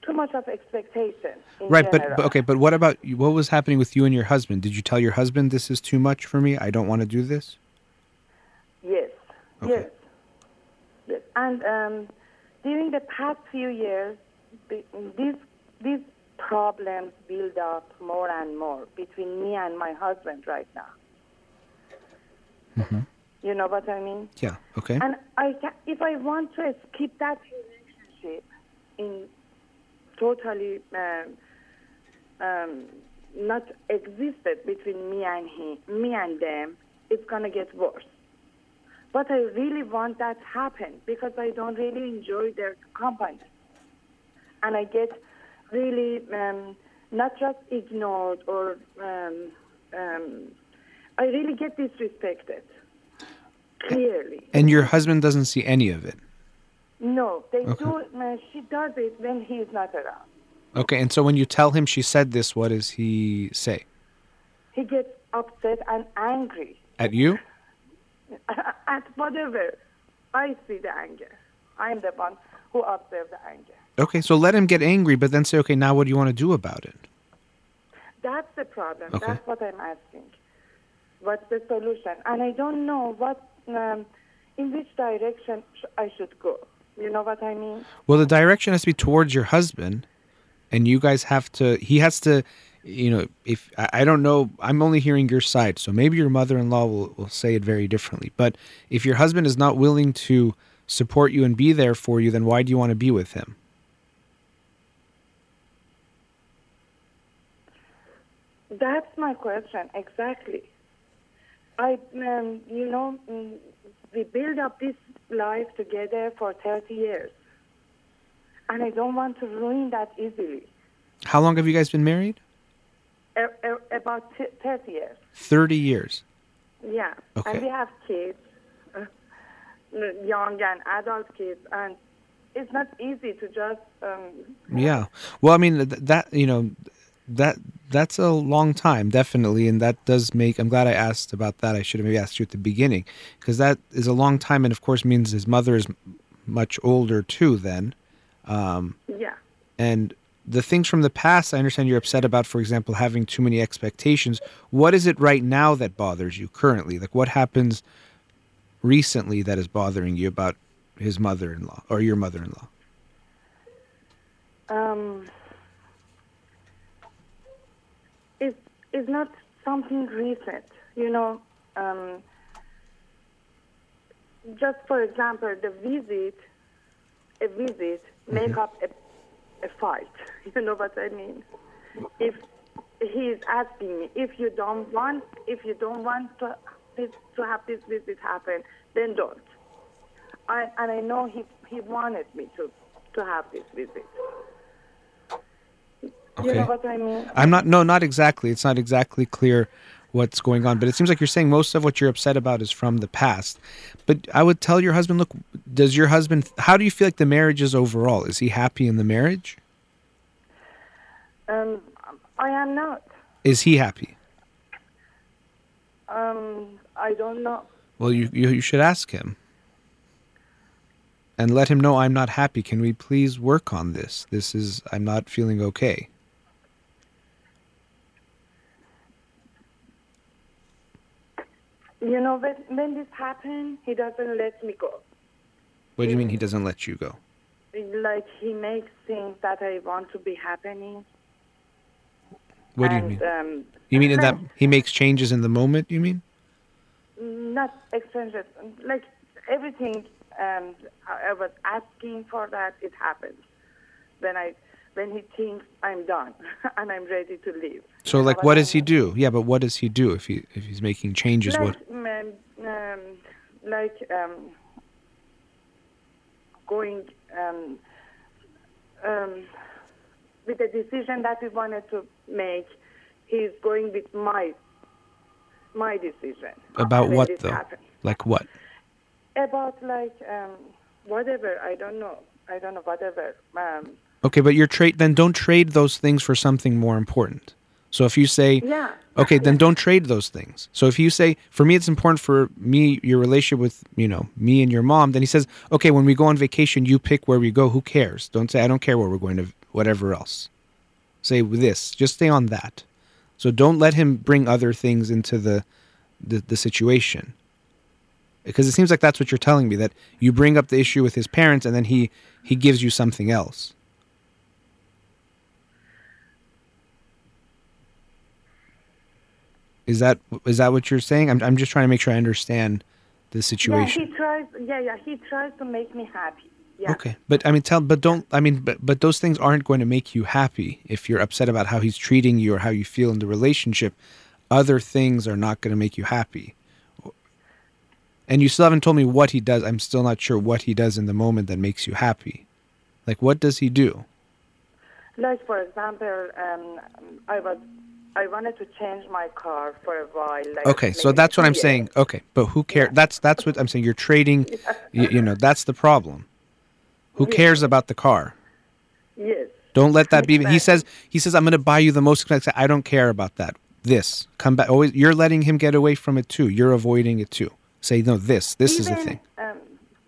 Too much of expectation. Right, but, but okay, but what about what was happening with you and your husband? Did you tell your husband this is too much for me? I don't want to do this. Yes, Okay. yes, yes. And um, during the past few years, these these problems build up more and more between me and my husband right now. Mm-hmm. You know what I mean? Yeah. Okay. And I can, if I want to skip that relationship in totally um, um, not existed between me and him, me and them, it's gonna get worse. But I really want that to happen because I don't really enjoy their company, and I get really um, not just ignored or um, um, I really get disrespected. Clearly. and your husband doesn't see any of it. No, they Okay. do. Uh, she does it when he's not around. Okay, and so when you tell him she said this, what does he say? He gets upset and angry At you? [laughs] at whatever. I see the anger. I'm the one who observes the anger. Okay, so let him get angry, but then say, okay, now what do you want to do about it? That's the problem. Okay. That's what I'm asking. What's the solution? And I don't know what, um, in which direction sh- I should go. You know what I mean? Well, the direction has to be towards your husband, and you guys have to. He has to, you know. If I, don't know, I'm only hearing your side, so maybe your mother-in-law will will say it very differently. But if your husband is not willing to support you and be there for you, then why do you want to be with him? That's my question exactly. I, um, you know, mm, we build up this life together for 30 years, and I don't want to ruin that easily. How long have you guys been married? A- a- about t- 30 years, Thirty years. yeah. Okay. And we have kids, uh, young and adult kids, and it's not easy to just. Um, Yeah. Well, I mean th- that you know that that's a long time definitely and that does make I'm glad I asked about that. I should have maybe asked you at the beginning because that is a long time and of course means his mother is much older too then. Um yeah. and the things from the past, I understand you're upset about, for example, having too many expectations. What is it right now that bothers you currently? Like, what happens recently that is bothering you about his mother in law or your mother in law? Um, it's, it's not something recent, you know. Um, just for example, the visit, a visit, make up a, a fight. [laughs] You know what I mean? If he is asking me, if you don't want, if you don't want to, this, to have this visit happen, then don't. I, and I know he, he wanted me to, to have this visit. You Okay. know what I mean? I'm not. No, not exactly. It's not exactly clear what's going on. But it seems like you're saying most of what you're upset about is from the past. But I would tell your husband, look, does your husband? How do you feel like the marriage is overall? Is he happy in the marriage? Um, I am not. Is he happy? Um, I don't know. Well, you you, you should ask him. And let him know I'm not happy. Can we please work on this? This is I'm not feeling okay. You know, when, when this happened, he doesn't let me go. What do you mean he doesn't let you go? Like he makes things that I want to be happening. What do you mean? Um, You mean in that [laughs] he makes changes in the moment, you mean? not exchanges, like everything. Um, I I was asking for that. It happens when I when he thinks I'm done [laughs] and I'm ready to leave. So like what does he do? Yeah, but what does he do if he if he's making changes? like, What um, um, like um, going um, um, with the decision that we wanted to make, he's going with my my decision. about what though? happened. Like what? About like um, whatever. I don't know. I don't know. Whatever. Um, Okay, but you're trade then don't trade those things for something more important. So if you say yeah. Okay, then don't trade those things. So if you say, for me, it's important for me, your relationship with, you know, me and your mom, then he says, okay, when we go on vacation, you pick where we go. Who cares? Don't say, I don't care where we're going to, whatever else. Say this. Just stay on that. So don't let him bring other things into the, the, the situation. Because it seems like that's what you're telling me, that you bring up the issue with his parents and then he, he gives you something else. Is that is that what you're saying? I'm I'm just trying to make sure I understand the situation. Yeah, he tries. Yeah, yeah, he tries to make me happy. Yeah. Okay, but I mean, tell, but don't. I mean, but but those things aren't going to make you happy if you're upset about how he's treating you or how you feel in the relationship. Other things are not going to make you happy. And you still haven't told me what he does. I'm still not sure what he does in the moment that makes you happy. Like, what does he do? Like for example, um, I was I wanted to change my car for a while. Like Okay, so that's what I'm years. saying. Okay, but who cares? That's that's what I'm saying. You're trading. [laughs] You, you know, that's the problem. Who cares about the car? Yes. Don't let that be. He says. He says, "I'm going to buy you the most expensive." I don't care about that. This come back. Always, you're letting him get away from it too. You're avoiding it too. Say no. This. This is the thing. Um,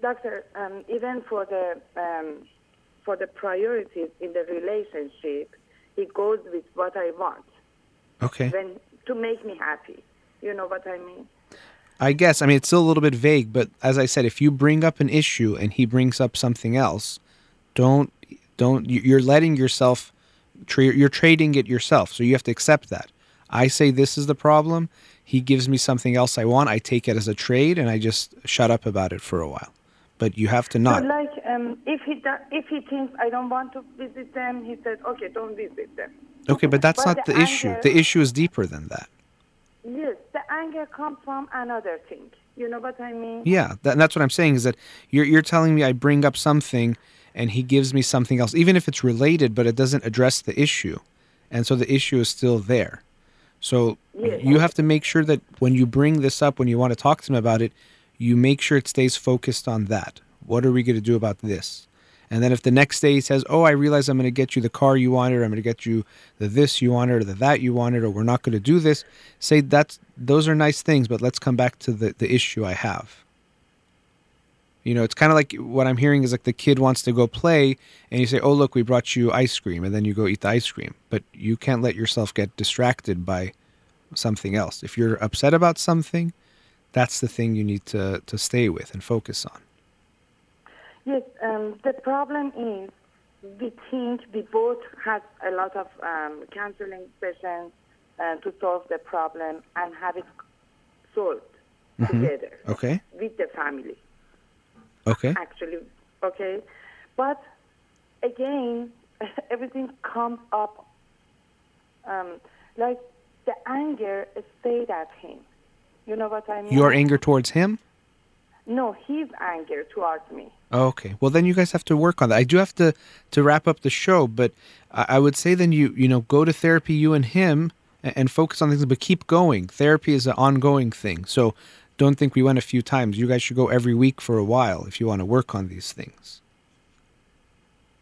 doctor, um, even for the um, for the priorities in the relationship, he goes with what I want Okay. when to make me happy. You know what I mean? I guess. I mean, it's still a little bit vague, but as I said, if you bring up an issue and he brings up something else, don't don't. you- You're letting yourself. Tra- you're trading it yourself, so you have to accept that. I say this is the problem. He gives me something else I want. I take it as a trade, and I just shut up about it for a while. But you have to not. So like, um, if he do, if he thinks I don't want to visit them, he said, "Okay, don't visit them." Okay, but that's But not the the issue. anger- The issue is deeper than that. Yes, the anger comes from another thing. You know what I mean? Yeah, that, that's what I'm saying is that you're you're telling me I bring up something and he gives me something else, even if it's related, but it doesn't address the issue, and so the issue is still there. So Yes. you have to make sure that when you bring this up, when you want to talk to him about it, you make sure it stays focused on that. What are we going to do about this? And then if the next day he says, "Oh, I realize I'm going to get you the car you wanted, or I'm going to get you the this you wanted, or the that you wanted, or we're not going to do this," say that's those are nice things, but let's come back to the the issue I have. You know, it's kind of like what I'm hearing is like the kid wants to go play, and you say, "Oh, look, we brought you ice cream," and then you go eat the ice cream. But you can't let yourself get distracted by something else. If you're upset about something, that's the thing you need to to stay with and focus on. Yes, um, the problem is we think we both had a lot of um, counseling sessions uh, to solve the problem and have it solved together Okay. with the family. Okay. actually, okay? But again, [laughs] everything comes up um, like the anger stayed at him. You know what I mean? Your anger towards him. No, his anger towards me. Okay. Well, then you guys have to work on that. I do have to to wrap up the show, but I, I would say then you you know go to therapy, you and him, and, and focus on things, but keep going. Therapy is an ongoing thing, so don't think we went a few times. You guys should go every week for a while if you want to work on these things.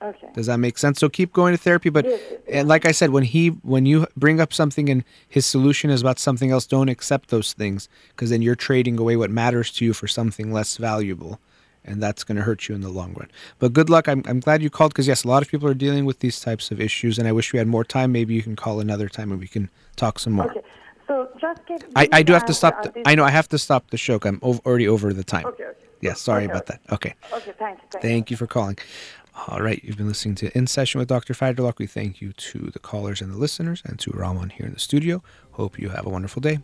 Okay. Does that make sense? So keep going to therapy, but Yes. and eh, like I said, when he when you bring up something and his solution is about something else, don't accept those things because then you're trading away what matters to you for something less valuable, and that's going to hurt you in the long run. But good luck. I'm I'm glad you called because yes, a lot of people are dealing with these types of issues, and I wish we had more time. Maybe you can call another time and we can talk some more. Okay. So just get. I, I do have to stop. Uh, the, this- I know I have to stop the show. I'm over, already over the time. Okay. okay. Yes, sorry Okay, about okay. that. Okay. Okay. Thank you. Thank, Thank you for calling. All right, you've been listening to In Session with Dr. Fadi Holakouee. We thank you to the callers and the listeners and to Raman here in the studio. Hope you have a wonderful day.